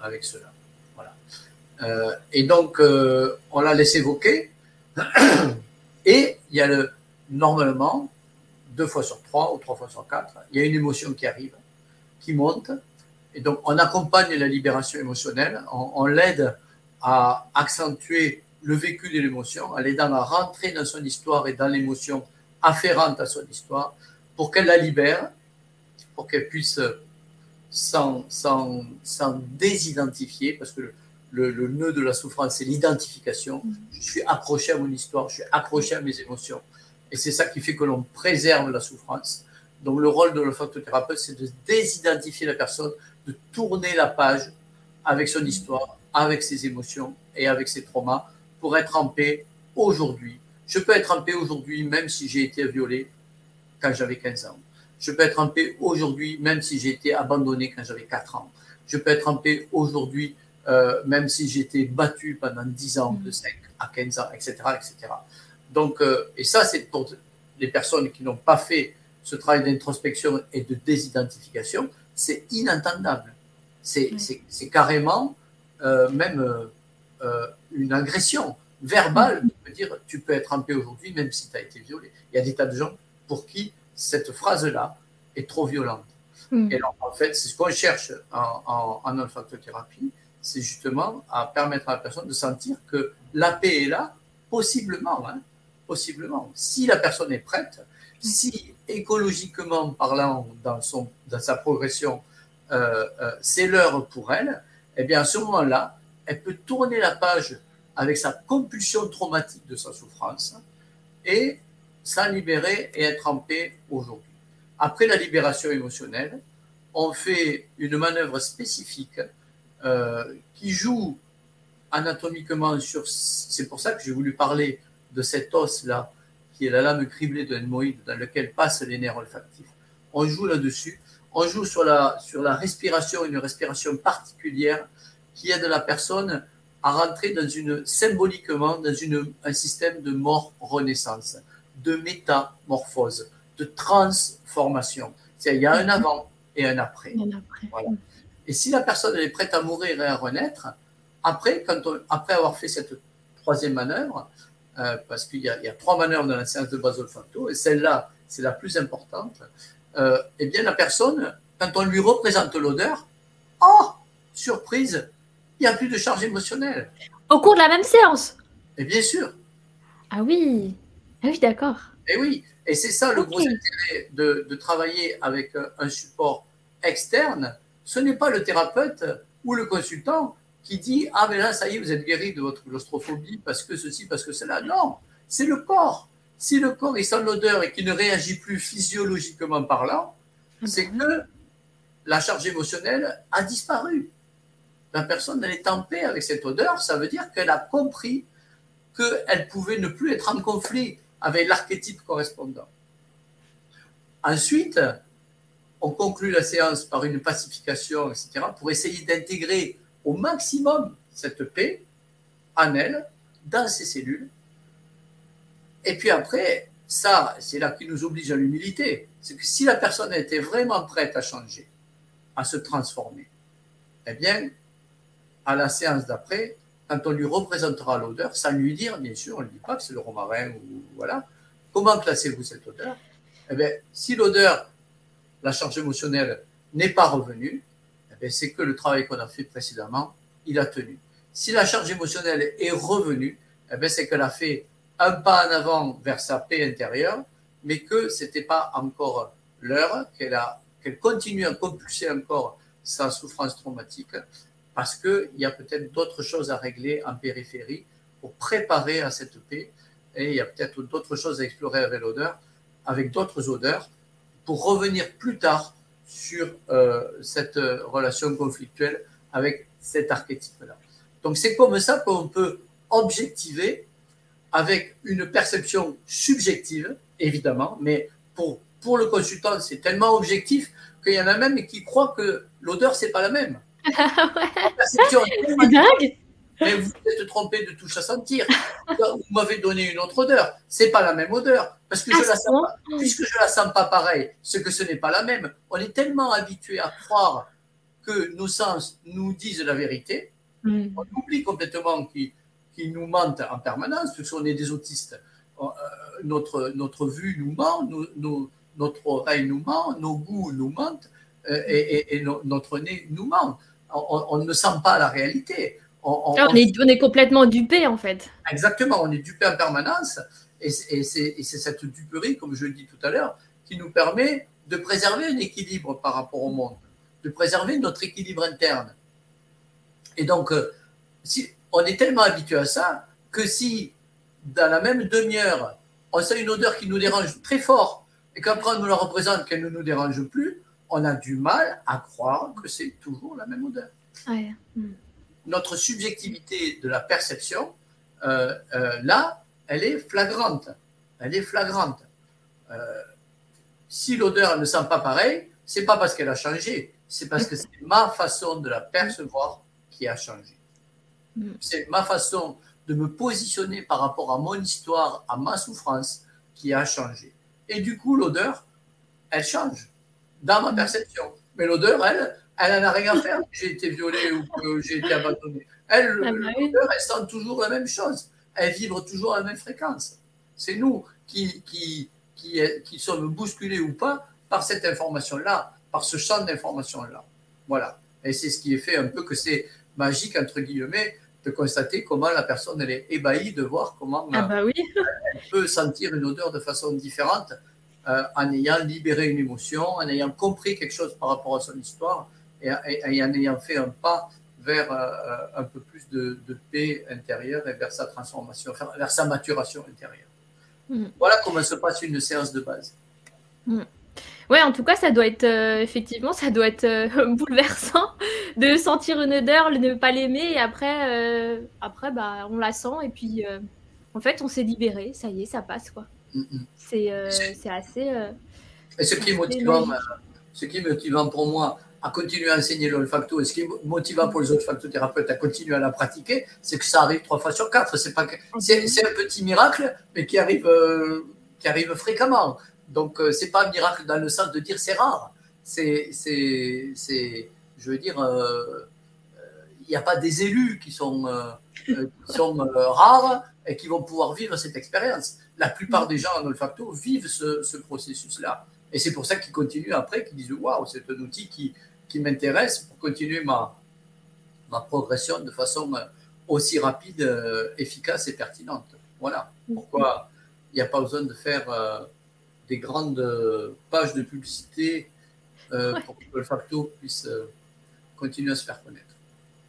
avec cela. Euh, et donc, euh, on la laisse évoquer. [CLEARS THROAT] Et il y a le, normalement, deux fois sur trois ou trois fois sur quatre, il y a une émotion qui arrive, qui monte. Et donc, on accompagne la libération émotionnelle, on, l'aide à accentuer le vécu de l'émotion, en l'aidant à rentrer dans son histoire et dans l'émotion afférente à son histoire, pour qu'elle la libère, pour qu'elle puisse s'en désidentifier, parce que le, nœud de la souffrance, c'est l'identification. Je suis accroché à mon histoire, je suis accroché à mes émotions. Et c'est ça qui fait que l'on préserve la souffrance. Donc le rôle de l'olfactothérapeute, c'est de désidentifier la personne, de tourner la page avec son histoire, avec ses émotions et avec ses traumas pour être en paix aujourd'hui. Je peux être en paix aujourd'hui même si j'ai été violé quand j'avais 15 ans. Je peux être en paix aujourd'hui même si j'ai été abandonné quand j'avais 4 ans. Je peux être en paix aujourd'hui euh, même si j'étais battu pendant 10 ans, de 5 à 15 ans, etc. etc. Donc, euh, et ça, c'est pour les personnes qui n'ont pas fait ce travail d'introspection et de désidentification, c'est inentendable. C'est carrément euh, même une agression verbale de dire tu peux être en paix aujourd'hui même si tu as été violé. Il y a des tas de gens pour qui cette phrase-là est trop violente. Mm. Et alors, en fait, c'est ce qu'on cherche en, en, en olfactothérapie, c'est justement à permettre à la personne de sentir que la paix est là, possiblement, hein, possiblement. Si la personne est prête, si écologiquement parlant, dans, son, dans sa progression, euh, euh, c'est l'heure pour elle, eh bien à ce moment-là, elle peut tourner la page avec sa compulsion traumatique de sa souffrance et s'en libérer et être en paix aujourd'hui. Après la libération émotionnelle, on fait une manœuvre spécifique euh, qui joue anatomiquement sur. C'est pour ça que j'ai voulu parler de cet os-là, qui est la lame criblée de l'hémoïde dans lequel passent les nerfs olfactifs. On joue là-dessus. On joue sur la, sur la respiration, une respiration particulière qui aide la personne à rentrer dans une, symboliquement dans une, un système de mort-renaissance, de métamorphose, de transformation. Il y a un avant et un après. Un après. Voilà. Et si la personne est prête à mourir et à renaître, après, quand après avoir fait cette troisième manœuvre, euh, parce qu'il y, a trois manœuvres dans la séance de base olfacto, et celle-là, c'est la plus importante, euh, eh bien, la personne, quand on lui représente l'odeur, oh, surprise, il n'y a plus de charge émotionnelle. Au cours de la même séance Et bien sûr. Ah oui, ah oui, d'accord. Et oui, et c'est ça le gros intérêt de, de, travailler avec un support externe ce n'est pas le thérapeute ou le consultant qui dit Ah, mais là, ça y est, vous êtes guéri de votre claustrophobie parce que ceci, parce que cela. Non, c'est le corps. Si le corps est sans l'odeur et qui ne réagit plus physiologiquement parlant, c'est que la charge émotionnelle a disparu. La personne, elle est en paix avec cette odeur, ça veut dire qu'elle a compris qu'elle pouvait ne plus être en conflit avec l'archétype correspondant. Ensuite, on conclut la séance par une pacification, etc., pour essayer d'intégrer au maximum cette paix en elle, dans ses cellules. Et puis après, ça, c'est là qui nous oblige à l'humilité. C'est que si la personne était vraiment prête à changer, à se transformer, eh bien, à la séance d'après, quand on lui représentera l'odeur, sans lui dire, bien sûr, on ne dit pas que c'est le romarin ou voilà, comment classez-vous cette odeur? Eh bien, si l'odeur la charge émotionnelle n'est pas revenue, eh c'est que le travail qu'on a fait précédemment, il a tenu. Si la charge émotionnelle est revenue, eh c'est qu'elle a fait un pas en avant vers sa paix intérieure, mais que ce n'était pas encore l'heure, qu'elle qu'elle continue à compulser encore sa souffrance traumatique, parce qu'il y a peut-être d'autres choses à régler en périphérie pour préparer à cette paix, et il y a peut-être d'autres choses à explorer avec l'odeur, avec d'autres odeurs, pour revenir plus tard sur euh, cette relation conflictuelle avec cet archétype-là. Donc c'est comme ça qu'on peut objectiver avec une perception subjective, évidemment, mais pour, pour le consultant, c'est tellement objectif qu'il y en a même qui croient que l'odeur, c'est pas la même. C'est dingue mais vous êtes trompé de touche à sentir. Vous m'avez donné une autre odeur. C'est pas la même odeur. Parce que je la sens pas, puisque je la sens pas pareil, ce que ce n'est pas la même. On est tellement habitué à croire que nos sens nous disent la vérité. Mm. On oublie complètement qu'ils nous mentent en permanence, parce qu'on est des autistes. Euh, notre, notre vue nous ment, notre oreille nous ment, nos goûts nous mentent, euh, et, notre nez nous ment. On, ne sent pas la réalité. On, ah, est, complètement dupé en fait. Exactement, on est dupé en permanence. Et, c'est cette duperie, comme je le dis tout à l'heure, qui nous permet de préserver un équilibre par rapport au monde, de préserver notre équilibre interne. Et donc, euh, si, on est tellement habitué à ça que si, dans la même demi-heure, on sent une odeur qui nous dérange très fort et qu'après on nous la représente qu'elle ne nous dérange plus, on a du mal à croire que c'est toujours la même odeur. Hmm. Notre subjectivité de la perception, euh, euh, là, elle est flagrante. Elle est flagrante. si l'odeur ne sent pas pareil, c'est pas parce qu'elle a changé, c'est parce que c'est ma façon de la percevoir qui a changé. Mm. C'est ma façon de me positionner par rapport à mon histoire, à ma souffrance qui a changé. Et du coup, l'odeur, elle change dans ma perception. Mais l'odeur, elle, elle n'en a rien à faire j'ai été violé ou que j'ai été abandonné. Elle, ah bah l'odeur, elle sent toujours la même chose. Elle vibre toujours à la même fréquence. C'est nous qui, qui, qui, qui sommes bousculés ou pas par cette information-là, par ce champ d'information-là. Voilà. Et c'est ce qui est fait un peu que c'est magique, entre guillemets, de constater comment la personne elle est ébahie de voir comment ah bah oui. [LAUGHS] elle peut sentir une odeur de façon différente euh, en ayant libéré une émotion, en ayant compris quelque chose par rapport à son histoire et, en ayant fait un pas vers euh, un peu plus de, paix intérieure et vers sa transformation, vers sa maturation intérieure. Mm. Voilà comment se passe une séance de base. Mm. Ouais, en tout cas, ça doit être euh, effectivement, ça doit être euh, [LAUGHS] bouleversant de sentir une odeur, de ne pas l'aimer, et après, euh, après, bah, on la sent, et puis en fait, on s'est libéré, ça y est, ça passe quoi. Mm. C'est assez. et ce qui est motivant, ce qui est motivant pour moi à continuer à enseigner l'olfacto, et ce qui est motivant pour les olfactothérapeutes à continuer à la pratiquer, c'est que ça arrive trois fois sur quatre. C'est un petit miracle, mais qui arrive, qui arrive fréquemment. Donc, ce euh, c'est pas un miracle dans le sens de dire c'est rare. C'est, je veux dire, il euh, n'y a pas des élus qui sont, euh, sont rares et qui vont pouvoir vivre cette expérience. La plupart des gens en olfacto vivent ce, ce processus-là. Et c'est pour ça qu'ils continuent après, qu'ils disent Waouh, c'est un outil qui, qui m'intéresse pour continuer ma, ma progression de façon aussi rapide, efficace et pertinente. Voilà pourquoi il n'y a pas besoin de faire des grandes euh, pages de publicité euh, pour que le facto puisse euh, continuer à se faire connaître.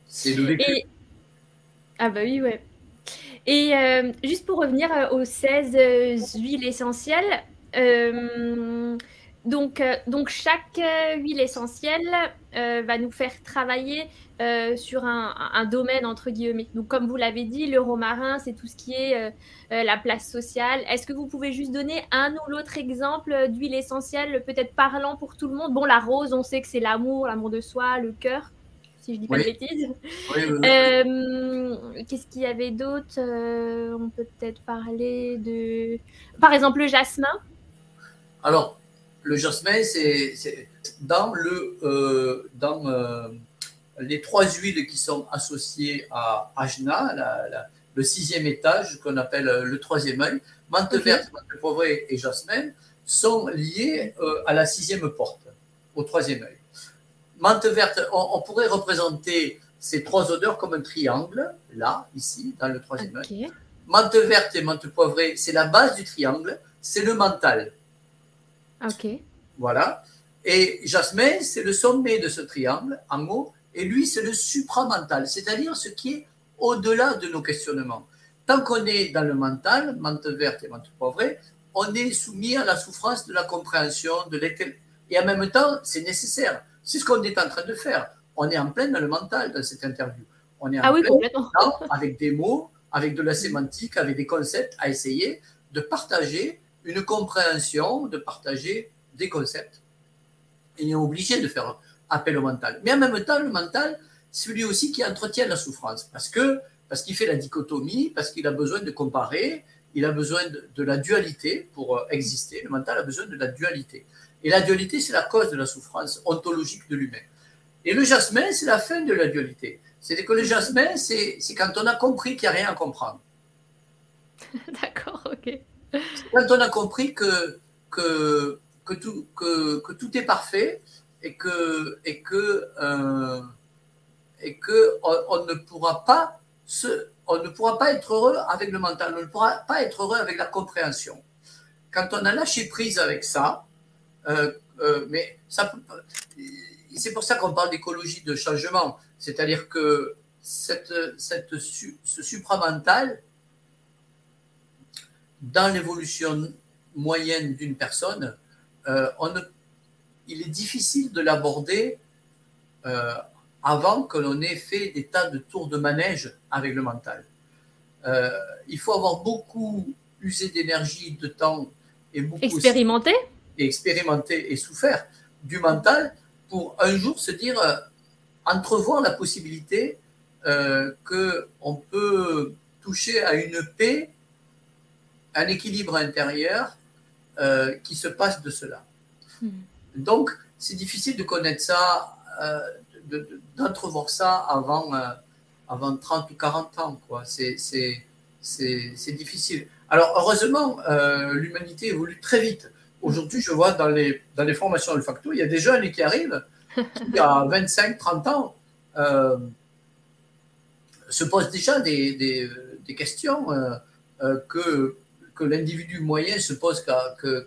C'est le vécu. Ah bah oui, ouais. Et juste pour revenir aux 16 huiles essentielles, donc, euh, donc chaque euh, huile essentielle euh, va nous faire travailler sur un, domaine entre guillemets. Donc comme vous l'avez dit, le romarin, c'est tout ce qui est la place sociale. Est-ce que vous pouvez juste donner un ou l'autre exemple d'huile essentielle, peut-être parlant pour tout le monde? Bon, la rose, on sait que c'est l'amour, l'amour de soi, le cœur, si je dis pas de bêtises. Qu'est-ce qu'il y avait d'autre On peut peut-être parler de, par exemple, le jasmin. Alors, le jasmin, c'est dans, le, euh, dans euh, les trois huiles qui sont associées à Ajna, le sixième étage qu'on appelle le troisième œil, menthe verte, menthe poivrée et jasmin sont liés euh, à la sixième porte, au troisième œil. Menthe verte, on, pourrait représenter ces trois odeurs comme un triangle, là, ici, dans le troisième œil. Menthe verte et menthe poivrée, c'est la base du triangle, c'est le mental. Ok. Voilà. Et jasmin, c'est le sommet de ce triangle, en haut, et lui, c'est le supramental, c'est-à-dire ce qui est au-delà de nos questionnements. Tant qu'on est dans le mental, menthe verte et menthe poivrée, on est soumis à la souffrance de la compréhension, de Et en même temps, c'est nécessaire. C'est ce qu'on est en train de faire. On est en plein dans le mental dans cette interview. On est en ah oui, plein avec des mots, avec de la sémantique, avec des concepts à essayer de partager une compréhension, de partager des concepts. Et on est obligé de faire appel au mental. Mais en même temps, le mental, c'est lui aussi qui entretient la souffrance. Parce que parce qu'il fait la dichotomie, parce qu'il a besoin de comparer, il a besoin de, la dualité pour euh, exister. Le mental a besoin de la dualité. Et la dualité, c'est la cause de la souffrance ontologique de l'humain. Et le jasmin, c'est la fin de la dualité. C'est que le jasmin, c'est quand on a compris qu'il n'y a rien à comprendre. [LAUGHS] D'accord, ok. Quand on a compris que, que, que, tout, que, que tout est parfait et que, et que, euh, et que on, ne pourra pas se, on ne pourra pas être heureux avec le mental, on ne pourra pas être heureux avec la compréhension. Quand on a lâché prise avec ça, euh, euh, mais c'est pour ça qu'on parle d'écologie de changement, c'est-à-dire que cette, cette, ce supramental, dans l'évolution moyenne d'une personne, euh, il est difficile de l'aborder avant que l'on ait fait des tas de tours de manège avec le mental. Il faut avoir beaucoup usé d'énergie, de temps et beaucoup expérimenté? Et expérimenté et souffert du mental pour un jour se dire euh, entrevoir la possibilité euh, que on peut toucher à une paix, un équilibre intérieur euh, qui se passe de cela. Hmm. Donc c'est difficile de connaître ça d'entrevoir ça avant, euh, avant 30 ou 40 ans. Quoi. C'est, difficile. Alors, heureusement, euh, l'humanité évolue très vite. Aujourd'hui, je vois dans les, dans les formations facto il y a des jeunes qui arrivent, qui, à 25, 30 ans, euh, se posent déjà des, des, des questions que que l'individu moyen se pose que,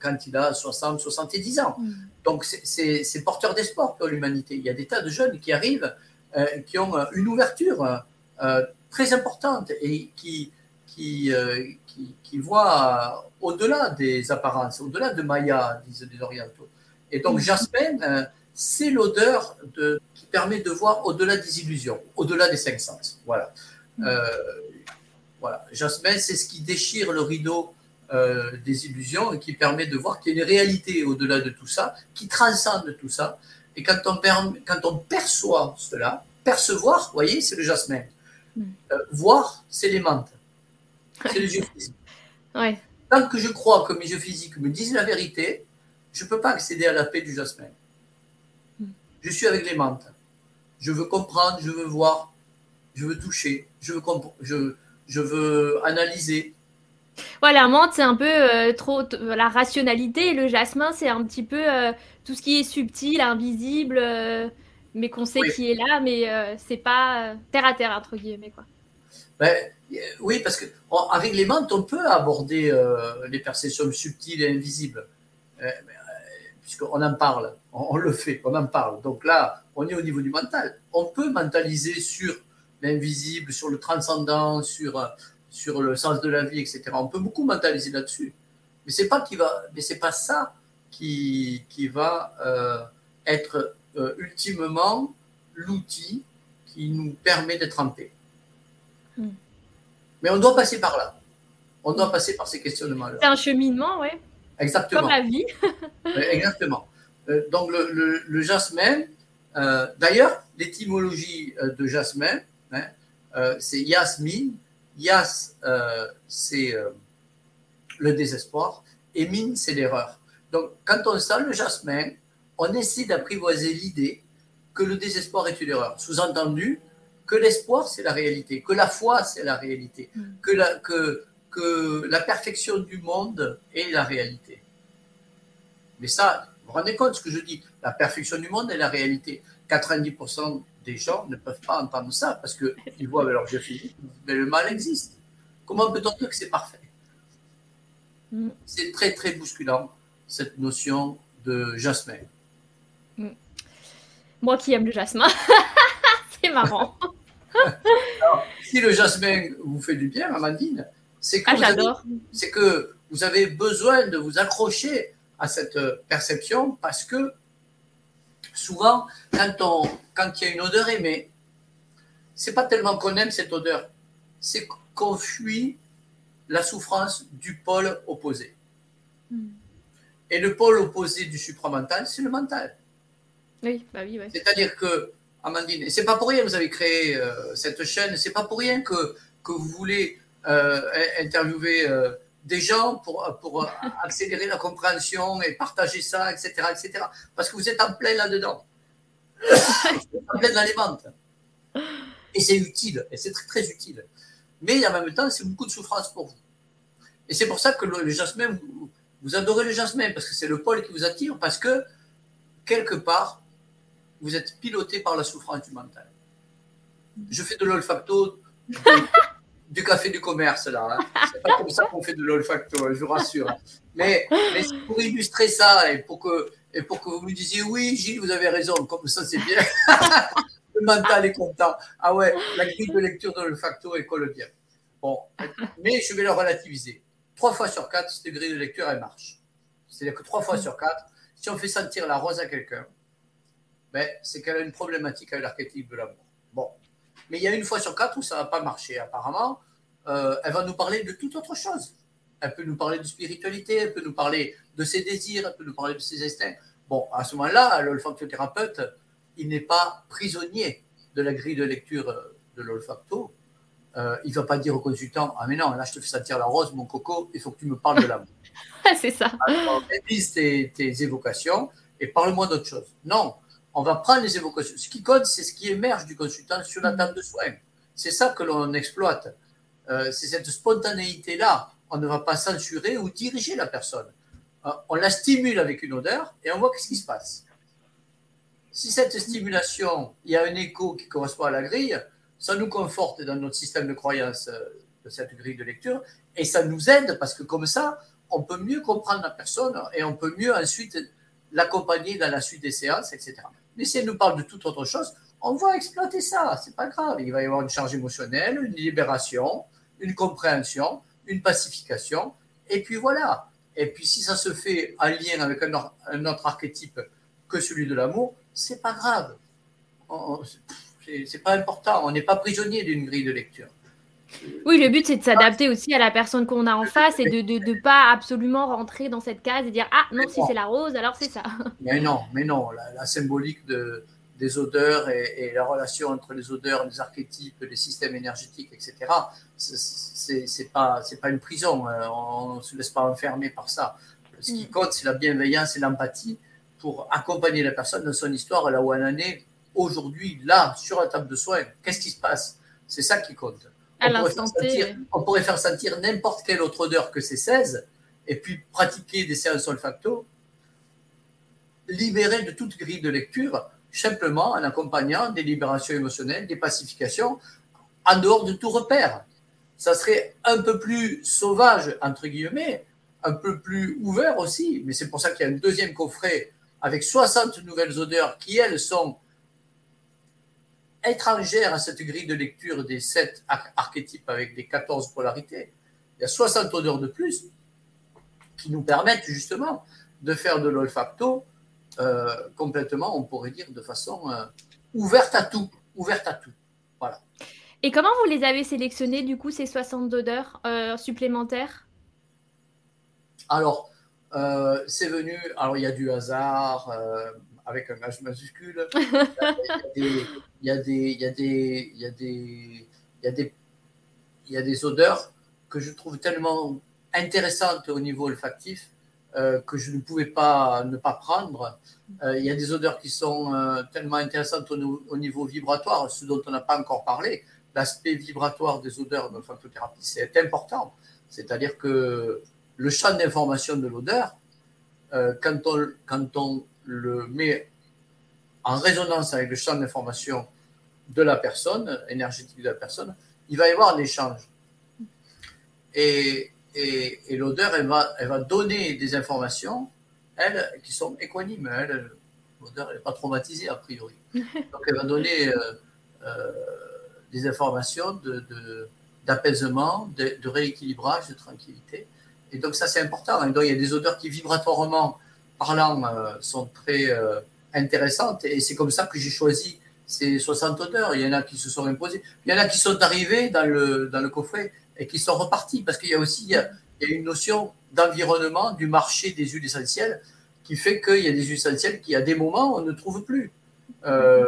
quand il a 60, 70 ans. Mm. Donc c'est porteur d'espoir pour l'humanité. Il y a des tas de jeunes qui arrivent, euh, qui ont une ouverture euh, très importante et qui, qui, euh, qui, voient au-delà des apparences, au-delà de Maya, disent les orientaux. Et donc mm. Jasmin, c'est l'odeur qui permet de voir au-delà des illusions, au-delà des cinq sens. Voilà. Mm. Voilà. Jasmin, c'est ce qui déchire le rideau euh, des illusions et qui permet de voir qu'il y a une réalité au-delà de tout ça, qui transcende tout ça. Et quand on, quand on perçoit cela, percevoir, vous voyez, c'est le jasmin. Euh, voir, c'est les C'est les yeux physiques. Tant que je crois que mes yeux physiques me disent la vérité, je ne peux pas accéder à la paix du jasmin. Hmm. Je suis avec les menthes. Je veux comprendre, je veux voir, je veux toucher, je veux, je, je veux analyser. Voilà, la menthe, c'est un peu euh, trop la rationalité, le jasmin, c'est un petit peu euh, tout ce qui est subtil, invisible, euh, mais qu'on sait qui est là, mais c'est pas terre à terre, entre guillemets. Quoi. Ben, oui, parce que avec les menthes, on peut aborder les perceptions subtiles et invisibles, puisqu'on en parle, on, le fait, on en parle. Donc là, on est au niveau du mental. On peut mentaliser sur l'invisible, sur le transcendant, sur, euh, sur le sens de la vie, etc. On peut beaucoup mentaliser là-dessus. Mais c'est pas qui va, mais c'est pas ça qui, qui va euh, être euh, ultimement l'outil qui nous permet d'être en paix. Mais on doit passer par là. On doit passer par ces questionnements-là. C'est un cheminement, oui. Exactement. Comme la vie. [LAUGHS] exactement. donc le, le, jasmin, d'ailleurs, l'étymologie de jasmin, Hein. Euh, c'est Yasmin. Yas, euh, c'est euh, le désespoir. Et Min, c'est l'erreur. Donc, quand on sent le jasmin, on essaie d'apprivoiser l'idée que le désespoir est une erreur. Sous-entendu, que l'espoir, c'est la réalité, que la foi, c'est la réalité, mm. que, la, que, que la perfection du monde est la réalité. Mais ça, Vous vous rendez compte de ce que je dis La perfection du monde est la réalité. 90% des gens ne peuvent pas entendre ça parce qu'ils voient avec leur yeux physique, mais le mal existe. Comment peut-on dire que c'est parfait? Mm. C'est très, très bousculant, cette notion de jasmin. Mm. Moi qui aime le jasmin, [LAUGHS] c'est marrant. [LAUGHS] si le jasmin vous fait du bien, Amandine, c'est que, ah, c'est que vous avez besoin de vous accrocher à cette perception parce que souvent, quand, on, quand il y a une odeur aimée, c'est pas tellement qu'on aime cette odeur, c'est qu'on fuit la souffrance du pôle opposé. Hmm. Et le pôle opposé du supramental, c'est le mental. Oui, bah oui, oui. C'est-à-dire que, Amandine, et c'est pas pour rien que vous avez créé euh, cette chaîne, c'est pas pour rien que, vous voulez euh, interviewer euh, des gens pour, accélérer la compréhension et partager ça, etc., etc. Parce que vous êtes en plein là-dedans. en plein dans les ventes. Et c'est utile, et c'est très, très utile. Mais en même temps, c'est beaucoup de souffrance pour vous. Et c'est pour ça que le, jasmin, vous, adorez le jasmin, parce que c'est le pôle qui vous attire, parce que quelque part, vous êtes piloté par la souffrance du mental. Je fais de l'olfacto du café du commerce, là. Hein. C'est pas comme ça qu'on fait de l'olfacto, je vous rassure. Mais, pour illustrer ça et pour, que, et pour que vous me disiez oui, Gilles, vous avez raison, comme ça c'est bien. [LAUGHS] Le mental est content. Ah ouais, la grille de lecture de l'olfacto école bien. Bon, mais je vais le relativiser. Trois fois sur quatre, cette grille de lecture, elle marche. C'est-à-dire que trois fois sur quatre, si on fait sentir la rose à quelqu'un, ben, c'est qu'elle a une problématique avec l'archétype de l'amour. Bon, mais il y a une fois sur quatre où ça ne va pas marcher, apparemment. Euh, elle va nous parler de toute autre chose. Elle peut nous parler de spiritualité, elle peut nous parler de ses désirs, elle peut nous parler de ses instincts. Bon, à ce moment-là, l'olfactothérapeute, il n'est pas prisonnier de la grille de lecture euh, de l'olfacto. Euh, il ne va pas dire au consultant Ah, mais non, là, je te fais sentir la rose, mon coco, il faut que tu me parles de l'amour. [LAUGHS] C'est ça. Alors, tes, tes évocations et parle-moi d'autre chose. Non, on va prendre les évocations. Ce qui compte, c'est ce qui émerge du consultant sur la table de soins. C'est ça que l'on exploite. Euh, c'est cette spontanéité-là. On ne va pas censurer ou diriger la personne. Euh, on la stimule avec une odeur et on voit qu'est-ce qui se passe. Si cette stimulation, il y a un écho qui correspond à la grille, ça nous conforte dans notre système de croyance euh, de cette grille de lecture et ça nous aide parce que comme ça, on peut mieux comprendre la personne et on peut mieux ensuite l'accompagner dans la suite des séances, etc. Mais si elle nous parle de toute autre chose, on va exploiter ça. C'est pas grave. Il va y avoir une charge émotionnelle, une libération, une compréhension, une pacification. Et puis voilà. Et puis si ça se fait en lien avec un, autre archétype que celui de l'amour, c'est pas grave. C'est pas important. On n'est pas prisonnier d'une grille de lecture. Oui, le but, c'est de s'adapter aussi à la personne qu'on a en face et de ne pas absolument rentrer dans cette case et dire Ah non, si c'est la rose, alors c'est ça. Mais non, mais non, la, symbolique de, des odeurs et, la relation entre les odeurs, les archétypes, les systèmes énergétiques, etc., c'est pas, pas une prison. Euh, on ne se laisse pas enfermer par ça. Ce qui mm. compte, c'est la bienveillance et l'empathie pour accompagner la personne dans son histoire là où elle en est aujourd'hui, là, sur la table de soins. Qu'est-ce qui se passe? C'est ça qui compte on, pourrait faire sentir n'importe quelle autre odeur que ces 16 et puis pratiquer des séances olfacto, libérer de toute grille de lecture, simplement en accompagnant des libérations émotionnelles, des pacifications, en dehors de tout repère. Ça serait un peu plus sauvage, entre guillemets, un peu plus ouvert aussi, mais c'est pour ça qu'il y a un deuxième coffret avec 60 nouvelles odeurs qui, elles, sont étrangère à cette grille de lecture des sept archétypes avec des 14 polarités. Il y a 60 odeurs de plus qui nous permettent justement de faire de l'olfacto euh, complètement, on pourrait dire, de façon euh, ouverte à tout. Ouverte à tout. Voilà. Et comment vous les avez sélectionnés, du coup, ces 60 odeurs euh, supplémentaires? Alors, c'est venu, alors il y a du hasard, avec un H majuscule. il y a des, odeurs que je trouve tellement intéressantes au niveau olfactif euh, que je ne pouvais pas ne pas prendre. Euh, il y a des odeurs qui sont euh, tellement intéressantes au, niveau vibratoire, ce dont on n'a pas encore parlé. L'aspect vibratoire des odeurs dans l'olfactothérapie, c'est important. C'est-à-dire que le champ d'information de l'odeur, quand, on, quand on le met en résonance avec le champ d'information de la personne, énergétique de la personne, il va y avoir un échange. Et, et, l'odeur, elle va, elle va donner des informations, elles, qui sont équanimes. Elle, l'odeur, n'est pas traumatisée, a priori. [LAUGHS] Donc, elle va donner euh, euh, des informations d'apaisement, de, de, de, rééquilibrage, de tranquillité. Et donc, ça, c'est important. donc, il y a des odeurs qui, vibratoirement parlant, euh, sont très intéressantes. Et c'est comme ça que j'ai choisi ces 60 odeurs. Il y en a qui se sont imposées. Il y en a qui sont arrivés dans le, dans le coffret et qui sont repartis. Parce qu'il y a aussi il y a, une notion d'environnement, du marché des huiles essentielles, qui fait qu'il y a des huiles essentielles qui, à des moments, on ne trouve plus. Euh,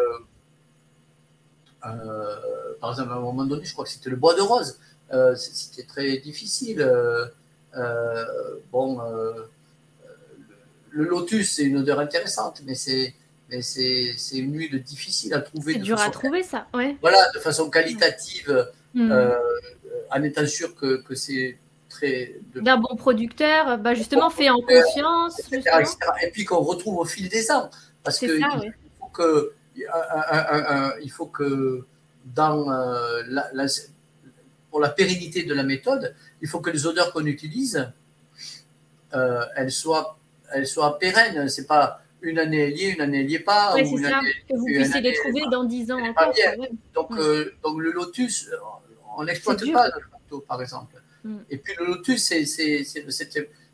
euh, par exemple, à un moment donné, je crois que c'était le bois de rose. Euh, c'était très difficile. bon, le lotus, c'est une odeur intéressante, mais c'est mais c'est une huile difficile à trouver. C'est dur à trouver ça, ouais. Voilà, de façon qualitative, mm. euh, en étant sûr que, que c'est très. D'un bon producteur, bah justement fait en confiance. Et puis qu'on retrouve au fil des ans. Parce que il, faut que, il faut que dans euh, la, pour la pérennité de la méthode, il faut que les odeurs qu'on utilise, euh, elles, soient, elles soient pérennes. C'est pas une année est, une année est pas. Oui, c'est ça, que vous puissiez les trouver dans 10 ans encore. Donc, euh, donc le lotus, on n'exploite pas le bateau, par exemple. Mm. Et puis le lotus,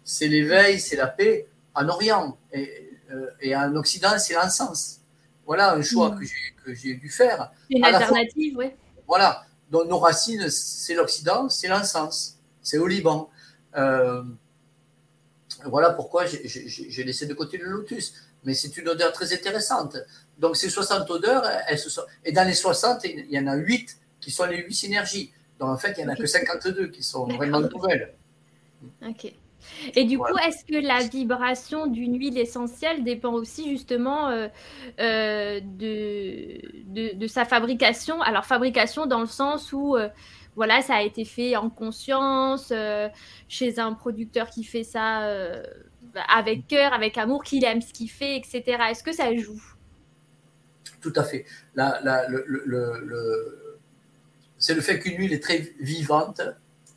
c'est l'éveil, c'est la paix en Orient. Et, euh, et en Occident, c'est l'encens. Voilà un choix mm. que j'ai dû faire. Une alternative, oui. Voilà. Donc nos racines, c'est l'Occident, c'est l'encens. C'est au Liban. Euh, voilà pourquoi j'ai laissé de côté le lotus mais c'est une odeur très intéressante. Donc ces 60 odeurs, elles se sont... et dans les 60, il y en a 8 qui sont les 8 synergies. Donc en fait, il n'y en a que 52 qui sont vraiment nouvelles. Ok. Et du coup, est-ce que la vibration d'une huile essentielle dépend aussi justement euh, euh, de, de, sa fabrication? Alors fabrication dans le sens où euh, voilà, ça a été fait en conscience, chez un producteur qui fait ça avec cœur, avec amour, qu'il aime ce qu'il fait, etc. Est-ce que ça joue? Tout à fait. le, c'est le fait qu'une huile est très vivante,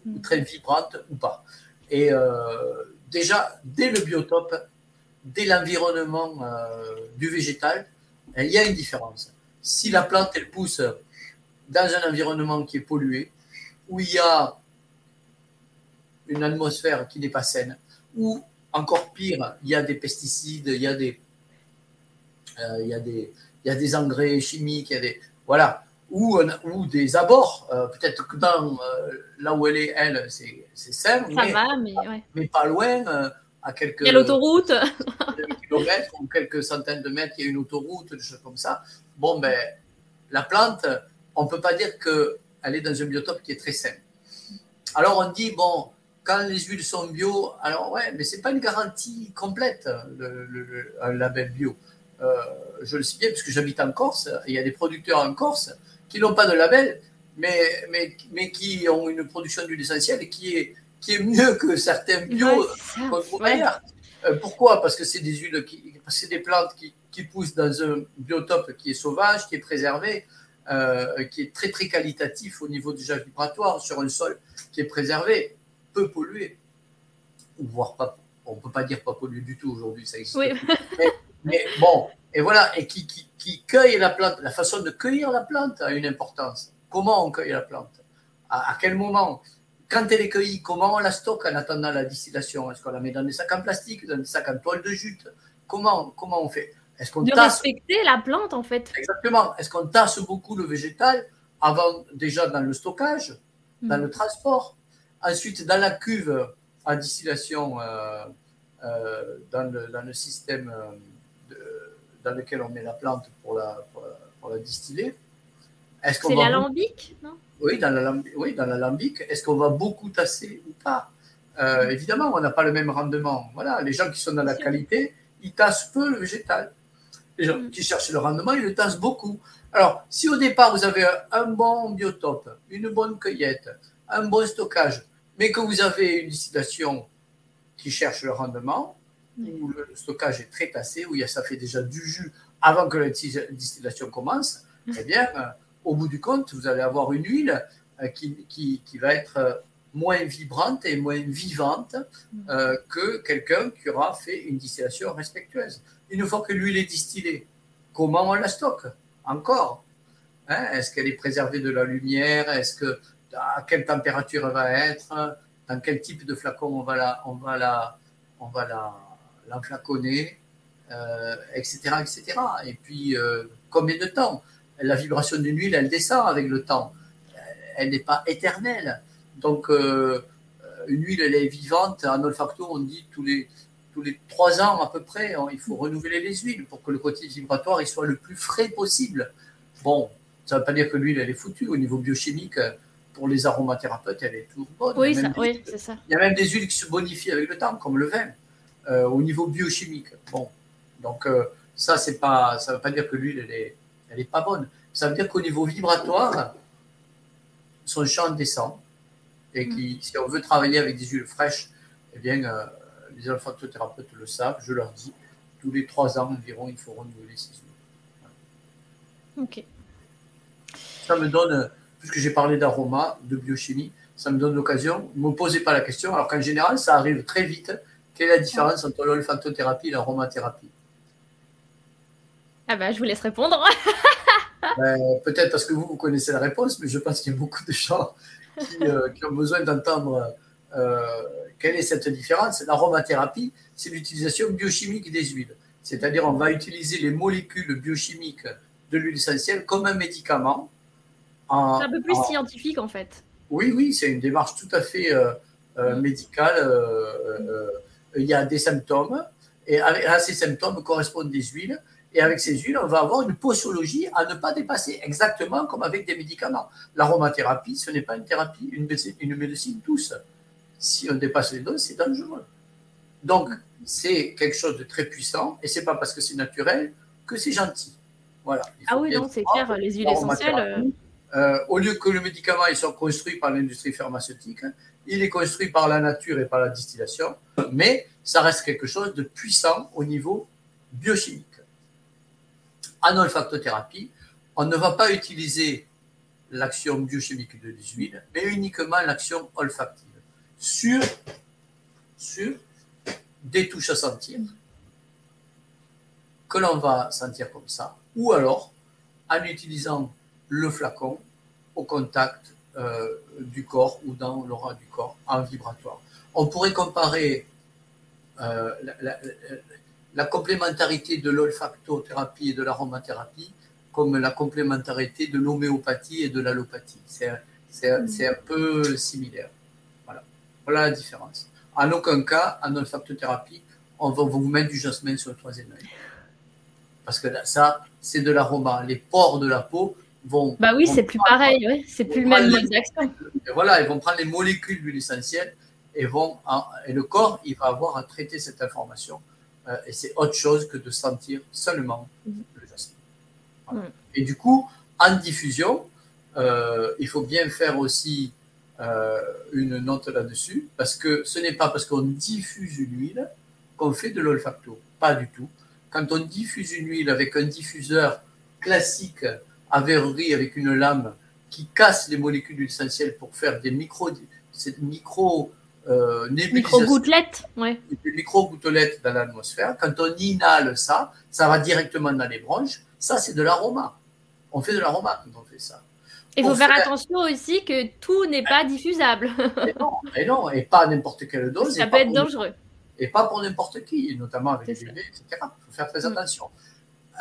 ou mm. très vibrante ou pas. Et euh, déjà, dès le biotope, dès l'environnement euh, du végétal, il y a une différence. Si la plante, elle pousse dans un environnement qui est pollué, où il y a une atmosphère qui n'est pas saine, où encore pire, il y a des pesticides, il y a des, euh, il y a des, il y a des engrais chimiques, il y a des, voilà, ou, ou des abords. Euh, peut-être que dans euh, là où elle est, elle, c'est, sain, mais, mais, pas loin, à quelques. Il y a l'autoroute. [LAUGHS] kilomètres ou quelques centaines de mètres, il y a une autoroute, des choses comme ça. Bon, ben, la plante, on ne peut pas dire est dans un biotope qui est très sain. Alors on dit, bon, quand les huiles sont bio, alors ouais, mais c'est pas une garantie complète, le, un label bio. Euh, je le sais bien parce que j'habite en Corse, il y a des producteurs en Corse qui n'ont pas de label, mais, mais, mais qui ont une production d'huile essentielle qui est, qui est mieux que certains bio euh, Pourquoi? Parce que c'est des huiles, qui, c'est des plantes qui, qui, poussent dans un biotope qui est sauvage, qui est préservé, euh, qui est très très qualitatif au niveau gel vibratoire sur un sol qui est préservé peu pollué, voire pas, on ne peut pas dire pas pollué du tout aujourd'hui, ça existe. Mais, bon, et voilà, et qui, qui, cueille la plante, la façon de cueillir la plante a une importance. Comment on cueille la plante? À, quel moment? Quand elle est cueillie, comment on la stocke en attendant la distillation? Est-ce qu'on la met dans des sacs en plastique, dans des sacs en toile de jute? Comment, comment on fait? Est-ce qu'on de respecter la plante en fait. Exactement. Est-ce qu'on tasse beaucoup le végétal avant déjà dans le stockage, dans hmm. le transport? Ensuite, dans la cuve à distillation, euh, euh, dans, le, système euh, dans lequel on met la plante pour la, pour la, distiller, est-ce qu'on C'est l'alambic, non? Oui dans, l'alambic, oui, dans l'alambic. Est-ce qu'on va beaucoup tasser ou pas? Évidemment, on n'a pas le même rendement. Voilà, les gens qui sont dans la qualité, ils tassent peu le végétal. Les gens mm. qui cherchent le rendement, ils le tassent beaucoup. Alors, si au départ, vous avez un bon biotope, une bonne cueillette, un bon stockage, mais que vous avez une distillation qui cherche le rendement, où le stockage est très tassé, où ça fait déjà du jus avant que la distillation commence, eh bien, euh, au bout du compte, vous allez avoir une huile euh, qui, qui, qui va être euh, moins vibrante et moins vivante que quelqu'un qui aura fait une distillation respectueuse. Une fois que l'huile est distillée, comment on la stocke Encore hein? Est-ce qu'elle est préservée de la lumière? Est-ce que à quelle température elle va être? Dans quel type de flacon on va la, on va la, on va la, l'enflaconner, etc., etc. Et puis combien de temps? La vibration d'une huile, elle descend avec le temps. Elle n'est pas éternelle. Donc, euh, une huile, elle est vivante. En olfacto, on dit tous les, tous les trois ans à peu près, hein, il faut renouveler les huiles pour que le côté vibratoire il soit le plus frais possible. Bon, ça ne veut pas dire que l'huile, elle est foutue. Au niveau biochimique, pour les aromathérapeutes, elle est toujours bonne. Oui, c'est ça. Il y a même des huiles qui se bonifient avec le temps, comme le vin, euh, au niveau biochimique. Bon, donc euh, ça, c'est pas, ça ne veut pas dire que l'huile, elle est, elle est pas bonne. Ça veut dire qu'au niveau vibratoire, son champ descend et qui, si on veut travailler avec des huiles fraîches, eh bien, euh, les olfactothérapeutes le savent, je leur dis, tous les trois ans environ, il faut renouveler ces huiles. Ok. Ça me donne, puisque j'ai parlé d'aroma, de biochimie, ça me donne l'occasion, ne me posez pas la question, alors qu'en général, ça arrive très vite. Quelle est la différence entre l'olfactothérapie et l'aromathérapie? Ah ben, je vous laisse répondre. [LAUGHS] Ben, peut-être parce que vous, vous connaissez la réponse, mais je pense qu'il y a beaucoup de gens qui, euh, ont besoin d'entendre euh, quelle est cette différence? L'aromathérapie, c'est l'utilisation biochimique des huiles. C'est-à-dire, on va utiliser les molécules biochimiques de l'huile essentielle comme un médicament. C'est un peu plus scientifique, en fait. Oui, oui, c'est une démarche tout à fait euh, médicale. il y a des symptômes, et à ces symptômes correspondent des huiles. Et avec ces huiles, on va avoir une posologie à ne pas dépasser, exactement comme avec des médicaments. L'aromathérapie, ce n'est pas une thérapie, une médecine, une médecine douce. Si on dépasse les doses, c'est dangereux. Donc, c'est quelque chose de très puissant, et c'est pas parce que c'est naturel que c'est gentil. Voilà. Ah oui, non, c'est clair, les huiles essentielles. Euh, au lieu que le médicament il soit construit par l'industrie pharmaceutique, il est construit par la nature et par la distillation, mais ça reste quelque chose de puissant au niveau biochimique en olfactothérapie, on ne va pas utiliser l'action biochimique de huiles, mais uniquement l'action olfactive sur, sur des touches à sentir que l'on va sentir comme ça, ou alors en utilisant le flacon au contact euh, du corps ou dans l'aura du corps en vibratoire. On pourrait comparer euh, la, la complémentarité de l'olfactothérapie et de l'aromathérapie comme la complémentarité de l'homéopathie et de l'allopathie. C'est un peu similaire. Voilà. la différence. En aucun cas, en olfactothérapie, on va vous mettre du jasmin sur le troisième œil. Parce que ça, c'est de l'aroma. Les pores de la peau vont. Bah oui, c'est plus pareil, c'est plus le même mode d'action. Voilà, ils vont prendre les molécules d'huile essentielle et, vont, et le corps, il va avoir à traiter cette information euh, et c'est autre chose que de sentir seulement le jasmin. Et du coup, en diffusion, euh, il faut bien faire aussi euh, une note là-dessus, parce que ce n'est pas parce qu'on diffuse une huile qu'on fait de l'olfacto. Pas du tout. Quand on diffuse une huile avec un diffuseur classique à verrerie avec une lame qui casse les molécules d'huile essentielle pour faire des micro, micro euh, Micro-gouttelettes, ouais. Des micro-gouttelettes dans l'atmosphère. Quand on inhale ça, ça va directement dans les bronches. Ça, c'est de l'aroma. On fait de l'aroma quand on fait ça. Il faut faire attention aussi que tout n'est pas diffusable. et, non, et non, et pas n'importe quelle [LAUGHS] dose. Ça peut être dangereux. Et pas pour n'importe qui, notamment avec les bébés, etc. Il faut faire très mm. attention.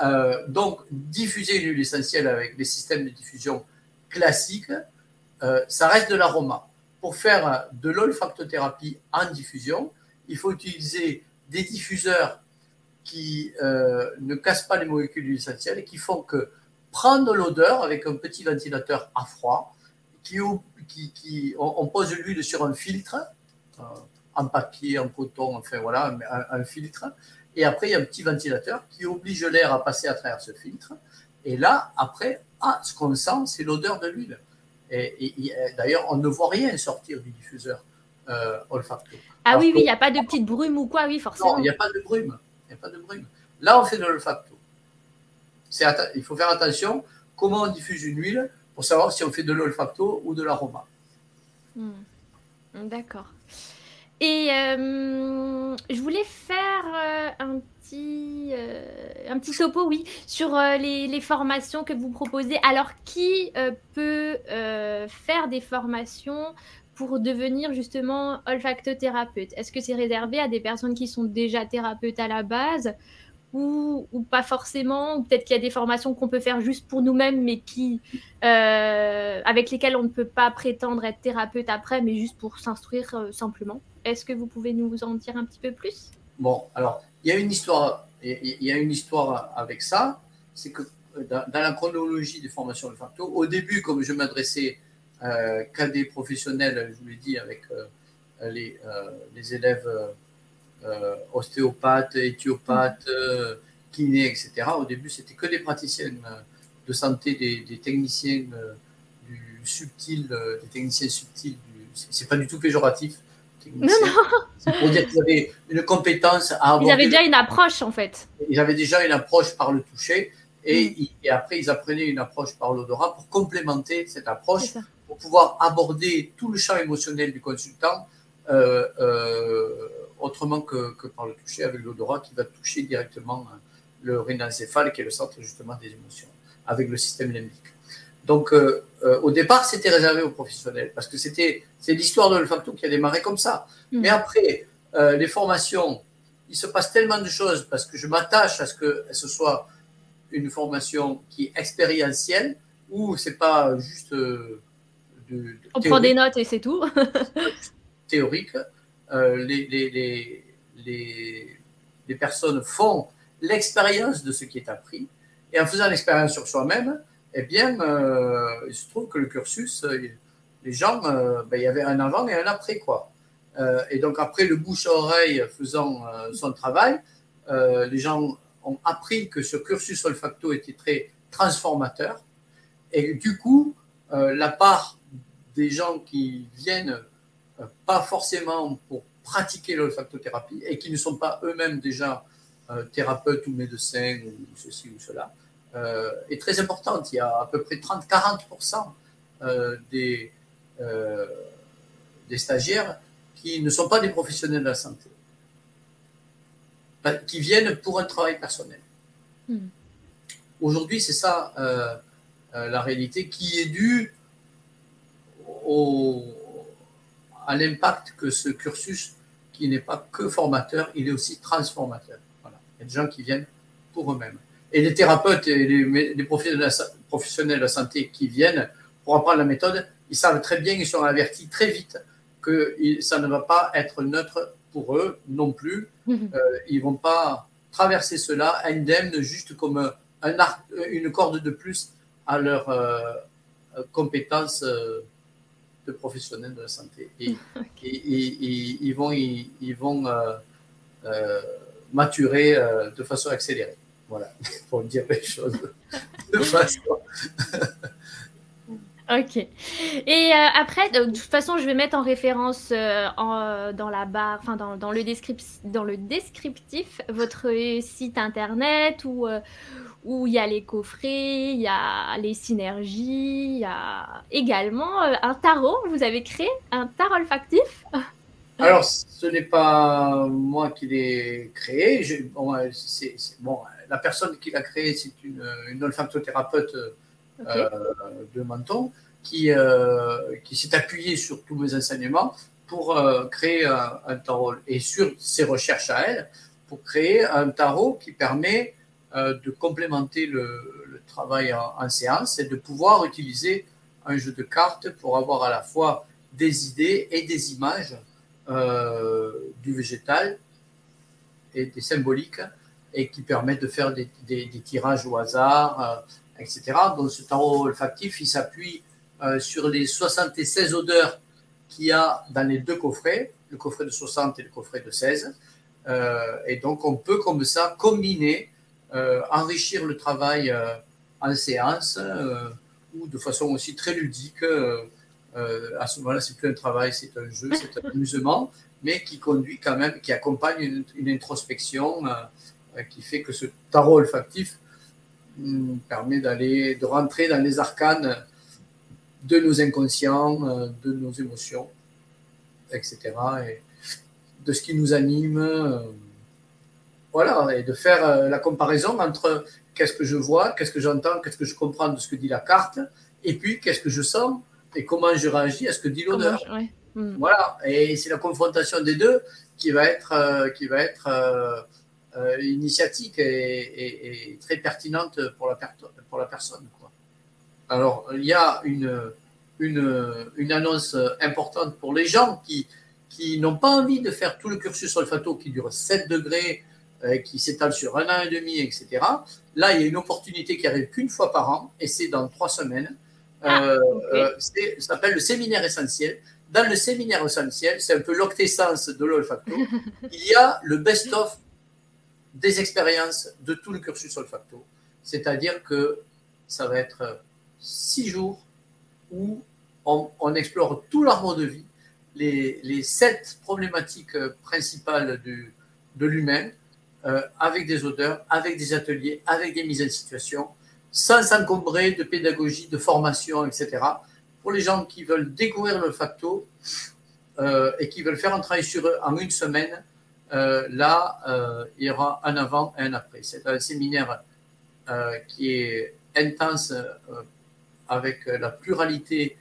Euh, donc, diffuser une huile essentielle avec des systèmes de diffusion classiques, euh, ça reste de l'aroma pour faire de l'olfactothérapie en diffusion, il faut utiliser des diffuseurs qui euh, ne cassent pas les molécules essentielles et qui font que prendre l'odeur avec un petit ventilateur à froid, qui, qui, on, pose l'huile sur un filtre, euh, en papier, en coton, enfin voilà, un, un, filtre, et après il y a un petit ventilateur qui oblige l'air à passer à travers ce filtre, et là, après, ah, ce qu'on sent, c'est l'odeur de l'huile. Et, d'ailleurs, on ne voit rien sortir du diffuseur. olfacto. Ah oui, oui, il n'y a pas de petite brume ou quoi, oui, forcément. Non, il n'y a pas de brume. Il a pas de brume. Là, on fait de l'olfacto. Il faut faire attention comment on diffuse une huile pour savoir si on fait de l'olfacto ou de l'aroma. Hmm. D'accord. Et euh, je voulais faire euh, un petit, euh, un petit topo, oui, sur les, les, formations que vous proposez. Alors, qui peut faire des formations pour devenir justement olfactothérapeute? Est-ce que c'est réservé à des personnes qui sont déjà thérapeutes à la base ou, pas forcément Ou peut-être qu'il y a des formations qu'on peut faire juste pour nous-mêmes, mais qui, avec lesquelles on ne peut pas prétendre être thérapeute après, mais juste pour s'instruire simplement. Est-ce que vous pouvez nous en dire un petit peu plus? Bon, alors, il y a une histoire, y a une histoire avec ça, c'est que euh, dans, la chronologie des formations de facto, au début, comme je m'adressais euh, qu'à des professionnels, je vous l'ai dit, avec euh, les, élèves ostéopathes, éthiopathes, kinés, etc. Au début, c'était que des praticiens de santé, des, techniciens du subtil, des techniciens subtils. C'est pas du tout péjoratif. Non, non. [LAUGHS] C'est pour dire qu'ils avaient une compétence à. Ils avaient déjà une approche, en fait. Ils avaient déjà une approche par le toucher. Et, mm. et après, ils apprenaient une approche par l'odorat pour complémenter cette approche, pour pouvoir aborder tout le champ émotionnel du consultant euh, euh, autrement que, que, par le toucher, avec l'odorat qui va toucher directement le rhinencéphale, qui est le centre justement des émotions, avec le système limbique. Donc, euh, euh, au départ, c'était réservé aux professionnels parce que c'était c'est l'histoire de l'olfacto qui a démarré comme ça. Mm. Mais après, euh, les formations, il se passe tellement de choses parce que je m'attache à ce que ce soit une formation qui est expérientielle ou c'est pas juste de, on prend des notes et c'est tout. [LAUGHS] théorique. Les, les, personnes font l'expérience de ce qui est appris et en faisant l'expérience sur soi-même, eh bien, euh, il se trouve que le cursus, euh, les gens, euh, ben, il y avait un avant et un après, quoi. et donc, après le bouche-oreille faisant son travail, les gens ont appris que ce cursus olfacto était très transformateur. Et du coup, la part des gens qui viennent pas forcément pour pratiquer l'olfactothérapie et qui ne sont pas eux-mêmes déjà thérapeutes ou médecins ou ceci ou cela, euh, est très importante. Il y a à peu près 30-40% euh, des, euh, des stagiaires qui ne sont pas des professionnels de la santé, qui viennent pour un travail personnel. Hmm. Aujourd'hui, c'est ça la réalité qui est due au, à l'impact que ce cursus, qui n'est pas que formateur, il est aussi transformateur. Voilà. Il y a des gens qui viennent pour eux-mêmes. Et les thérapeutes et les, professionnels de la santé qui viennent pour apprendre la méthode, ils savent très bien, ils sont avertis très vite que ça ne va pas être neutre pour eux non plus. Mhm. Euh, ils vont pas traverser cela indemne, juste comme un une corde de plus à leur euh, compétence euh, de professionnels de la santé. Et, [LAUGHS] ils vont, ils, vont maturer de façon accélérée. Voilà, [LAUGHS] pour dire les choses [LAUGHS] de façon. Ok. Et euh, après, de toute façon, je vais mettre en référence euh, en, dans la barre, enfin dans, dans, le dans le descriptif, votre site internet euh, où il y a les coffrets, il y a les synergies, il y a également un tarot. Vous avez créé un tarot olfactif? Alors, ce n'est pas moi qui l'ai créé. bon, bon, la personne qui l'a créé, c'est une, une olfactothérapeute euh, de Menton qui, euh, qui s'est appuyée sur tous mes enseignements pour euh, créer un, tarot et sur ses recherches à elle, pour créer un tarot qui permet de complémenter le, travail en, séance et de pouvoir utiliser un jeu de cartes pour avoir à la fois des idées et des images du végétal et des symboliques et qui permet de faire des, tirages au hasard, euh, etc. Donc ce tarot olfactif, il s'appuie euh, sur les 76 odeurs qu'il y a dans les deux coffrets, le coffret de 60 et le coffret de 16. Euh, et donc on peut comme ça combiner, enrichir le travail en séance ou de façon aussi très ludique à ce moment-là, c'est plus un travail, c'est un jeu, c'est un amusement, mais qui conduit quand même, qui accompagne une, introspection qui fait que ce tarot olfactif hmm, permet d'aller, de rentrer dans les arcanes de nos inconscients, de nos émotions, etc. Et de ce qui nous anime. Voilà, et de faire la comparaison entre qu'est-ce que je vois, qu'est-ce que j'entends, qu'est-ce que je comprends de ce que dit la carte, et puis qu'est-ce que je sens et comment je réagis à ce que dit l'odeur. Hmm. Voilà, et c'est la confrontation des deux qui va être, euh, qui va être euh, euh, initiatique et, très pertinente pour la, pour la personne. Quoi. Alors, il y a une, une, une, annonce importante pour les gens qui, qui n'ont pas envie de faire tout le cursus olfato qui dure 7 degrés euh, qui s'étale sur un an et demi, etc. Là, il y a une opportunité qui arrive qu'une fois par an, et c'est dans trois semaines. Ah, euh, euh, ça s'appelle le séminaire essentiel. Dans le séminaire essentiel, c'est un peu l'octessence de l'olfacto. [LAUGHS] il y a le best-of des expériences de tout le cursus olfacto. C'est-à-dire que ça va être six jours où on, explore tout l'arbre de vie, les, les, sept problématiques principales du, de l'humain, euh, avec des odeurs, avec des ateliers, avec des mises en situation, sans s'encombrer de pédagogie, de formation, etc. Pour les gens qui veulent découvrir le facto euh, et qui veulent faire un travail sur eux en une semaine, euh, là, il y aura un avant et un après. C'est un séminaire qui est intense avec la pluralité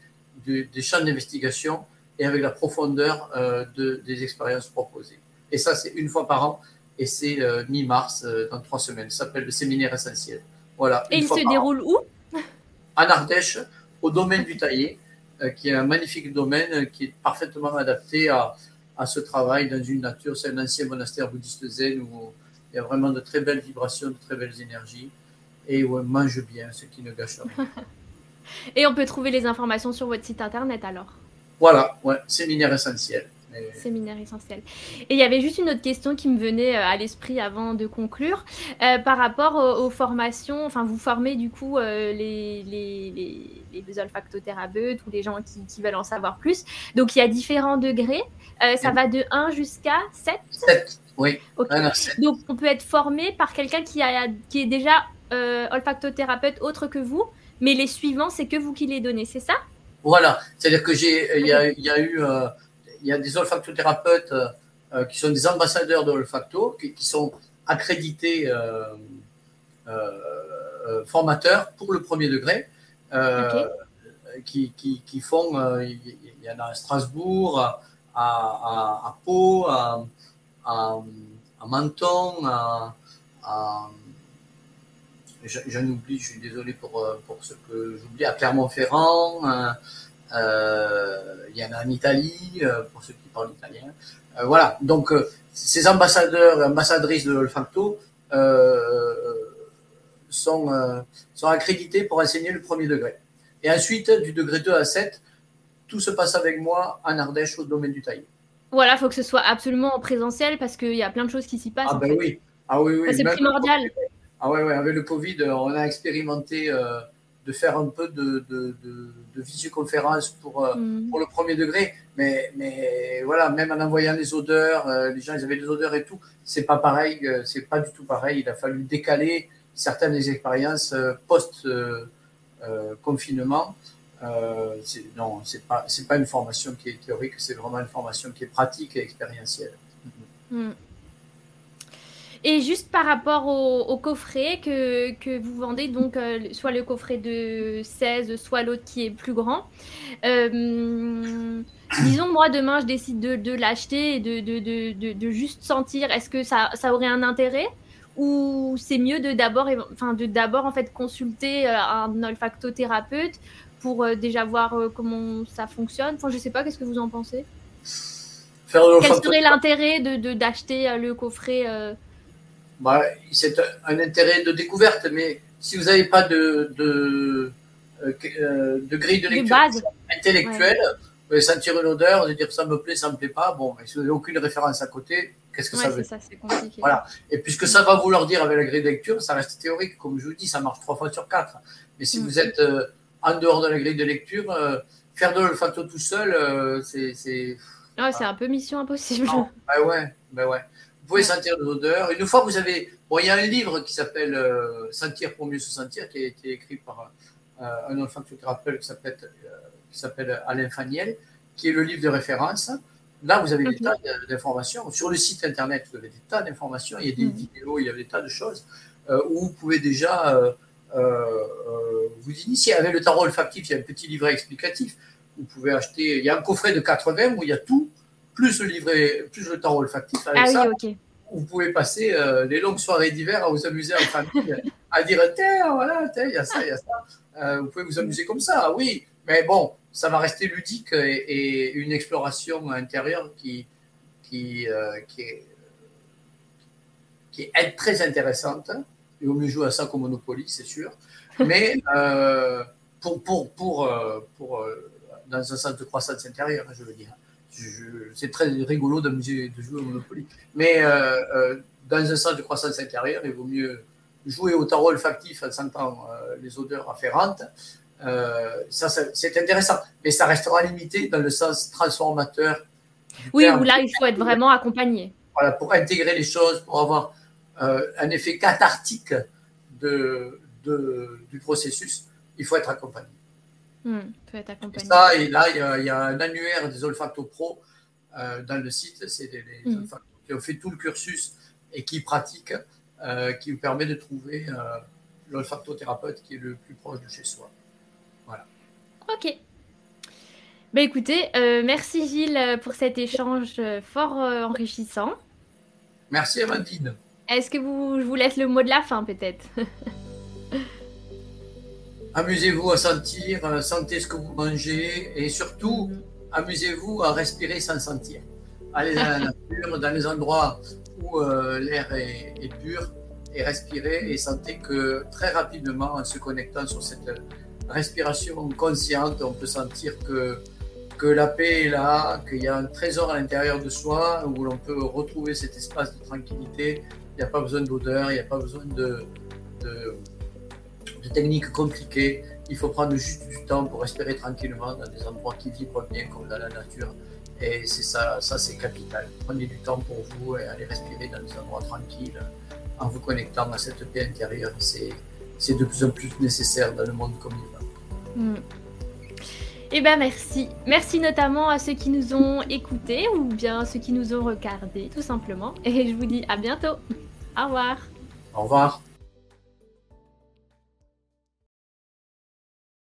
des champs d'investigation et avec la profondeur des expériences proposées. Et ça, c'est une fois par an et c'est euh, mi-mars, euh, dans trois semaines. Ça s'appelle le séminaire essentiel. Voilà. Et il se déroule où? En Ardèche, au domaine du Taillé, euh, qui est un magnifique domaine qui est parfaitement adapté à, à ce travail dans une nature. C'est un ancien monastère bouddhiste zen où il y a vraiment de très belles vibrations, de très belles énergies et où on mange bien, ce qui ne gâche rien. [LAUGHS] et on peut trouver les informations sur votre site internet alors? Voilà, ouais, séminaire essentiel. Séminaire essentiel. Et il y avait juste une autre question qui me venait euh, à l'esprit avant de conclure. Euh, par rapport aux, formations, enfin, vous formez du coup euh, les, les, les, les, olfactothérapeutes ou les gens qui, veulent en savoir plus. Donc il y a différents degrés. ça va de 1 jusqu'à 7 7, oui. Donc on peut être formé par quelqu'un qui, a, qui est déjà olfactothérapeute autre que vous, mais les suivants, c'est que vous qui les donnez, c'est ça? Voilà. C'est-à-dire que j'ai, il y, y, a eu il y a des olfactothérapeutes euh, euh, qui sont des ambassadeurs de l'olfacto, qui, sont accrédités euh, formateurs pour le premier degré, qui, qui, font, il y en a à Strasbourg, à, à, Pau, à, à, Menton, à, j'en oublie, je suis désolé pour, pour ce que j'oublie, à Clermont-Ferrand, euh, il y en a en Italie, euh, pour ceux qui parlent italien. Euh, voilà, donc ces ambassadeurs et ambassadrices de l'olfacto sont, sont accrédités pour enseigner le premier degré. Et ensuite, du degré 2 à 7, tout se passe avec moi en Ardèche au domaine du taille. Voilà, il faut que ce soit absolument en présentiel parce qu'il y a plein de choses qui s'y passent. Ah, ben oui. Ah, oui, oui. C'est primordial. Ah, ouais, ouais. Avec le Covid, on a expérimenté de faire un peu de, de, de, visioconférence pour, euh, mm. pour le premier degré. Mais, mais voilà, même en envoyant les odeurs, euh, les gens ils avaient des odeurs et tout, c'est pas pareil, euh, c'est pas du tout pareil. Il a fallu décaler certaines des expériences post-confinement. Euh, non, c'est pas, c'est pas une formation qui est théorique, c'est vraiment une formation qui est pratique et expérientielle. Mm. Et juste par rapport au, coffret que, que, vous vendez, donc euh, soit le coffret de 16, soit l'autre qui est plus grand. Euh, disons, moi, demain, je décide de, de l'acheter et de, de, de, juste sentir, est-ce que ça, ça, aurait un intérêt ou c'est mieux de d'abord enfin, de d'abord en fait consulter euh, un olfactothérapeute pour déjà voir comment ça fonctionne? Enfin, je sais pas, qu'est-ce que vous en pensez? Quel serait l'intérêt de d'acheter le coffret bah, c'est un, intérêt de découverte, mais si vous n'avez pas de, de, euh, euh, de, grille de lecture intellectuelle, vous allez sentir une odeur, vous allez dire ça me plaît, ça me plaît pas. Bon, si vous n'avez aucune référence à côté, qu'est-ce que ça veut ça, compliqué. Voilà. Et puisque ça va vouloir dire avec la grille de lecture, ça reste théorique. Comme je vous dis, ça marche trois fois sur quatre. Mais si mm. vous êtes euh, en dehors de la grille de lecture, faire de l'olfacto tout seul, c'est. Ah, c'est un peu mission impossible. [LAUGHS] Ah ouais, ben ouais. Vous pouvez sentir de l'odeur. Une fois que vous avez. Bon, il y a un livre qui s'appelle Sentir pour mieux se sentir, qui a été écrit par un olfactothérapeute qui s'appelle, qui s'appelle Alain Faniel, qui est le livre de référence. Là, vous avez des tas d'informations. Sur le site internet, vous avez des tas d'informations. Il y a des vidéos, il y a des tas de choses où vous pouvez déjà euh, euh, vous initiez. Avec le tarot olfactif, il y a un petit livret explicatif. Vous pouvez acheter, il y a un coffret de 80 où il y a tout, plus le livret, plus le tarot olfactif. Avec ah ça, vous pouvez passer euh, les longues soirées d'hiver à vous amuser en famille, à dire tiens, voilà, il y a ça, il y a ça. vous pouvez vous amuser comme ça, oui. Mais bon, ça va rester ludique et, une exploration intérieure qui, qui, qui, est, qui est très intéressante. Il vaut mieux jouer à ça qu'au Monopoly, c'est sûr. Mais euh, pour, pour, pour, euh, pour, euh, dans un sens de croissance intérieure, je veux dire. C'est très rigolo de jouer au Monopoly. Mais dans un sens de croissance intérieure, il vaut mieux jouer au tarot olfactif en sentant les odeurs afférentes. ça, c'est intéressant. Mais ça restera limité dans le sens transformateur. Oui, où là, il faut être vraiment accompagné. Voilà, pour intégrer les choses, pour avoir euh, un effet cathartique de, du processus, il faut être accompagné. Faut être accompagné. Et ça, et là, il y, a, un annuaire des olfacto pro euh, dans le site. C'est des, hmm. qui ont fait tout le cursus et qui pratiquent, euh, qui vous permet de trouver l'olfactothérapeute qui est le plus proche de chez soi. Voilà. Ok. Ben écoutez, merci Gilles pour cet échange fort enrichissant. Merci Amandine. Est-ce que vous, je vous laisse le mot de la fin peut-être? [LAUGHS] Amusez-vous à sentir, euh, sentez ce que vous mangez et surtout, amusez-vous à respirer sans sentir. Allez dans la nature, dans les endroits où euh, l'air est, pur et respirez et sentez que très rapidement, en se connectant sur cette respiration consciente, on peut sentir que, que la paix est là, qu'il y a un trésor à l'intérieur de soi où l'on peut retrouver cet espace de tranquillité il n'y a pas besoin d'odeur, il n'y a pas besoin de, de, techniques compliquées. Il faut prendre juste du temps pour respirer tranquillement dans des endroits qui vibrent bien, comme dans la nature. Et c'est ça, ça c'est capital. Prenez du temps pour vous et allez respirer dans des endroits tranquilles en vous connectant à cette paix intérieure. C'est de plus en plus nécessaire dans le monde comme il va. Mm. Eh bien merci. Merci notamment à ceux qui nous ont écoutés ou bien ceux qui nous ont regardés tout simplement. Et je vous dis à bientôt. Au revoir. Au revoir.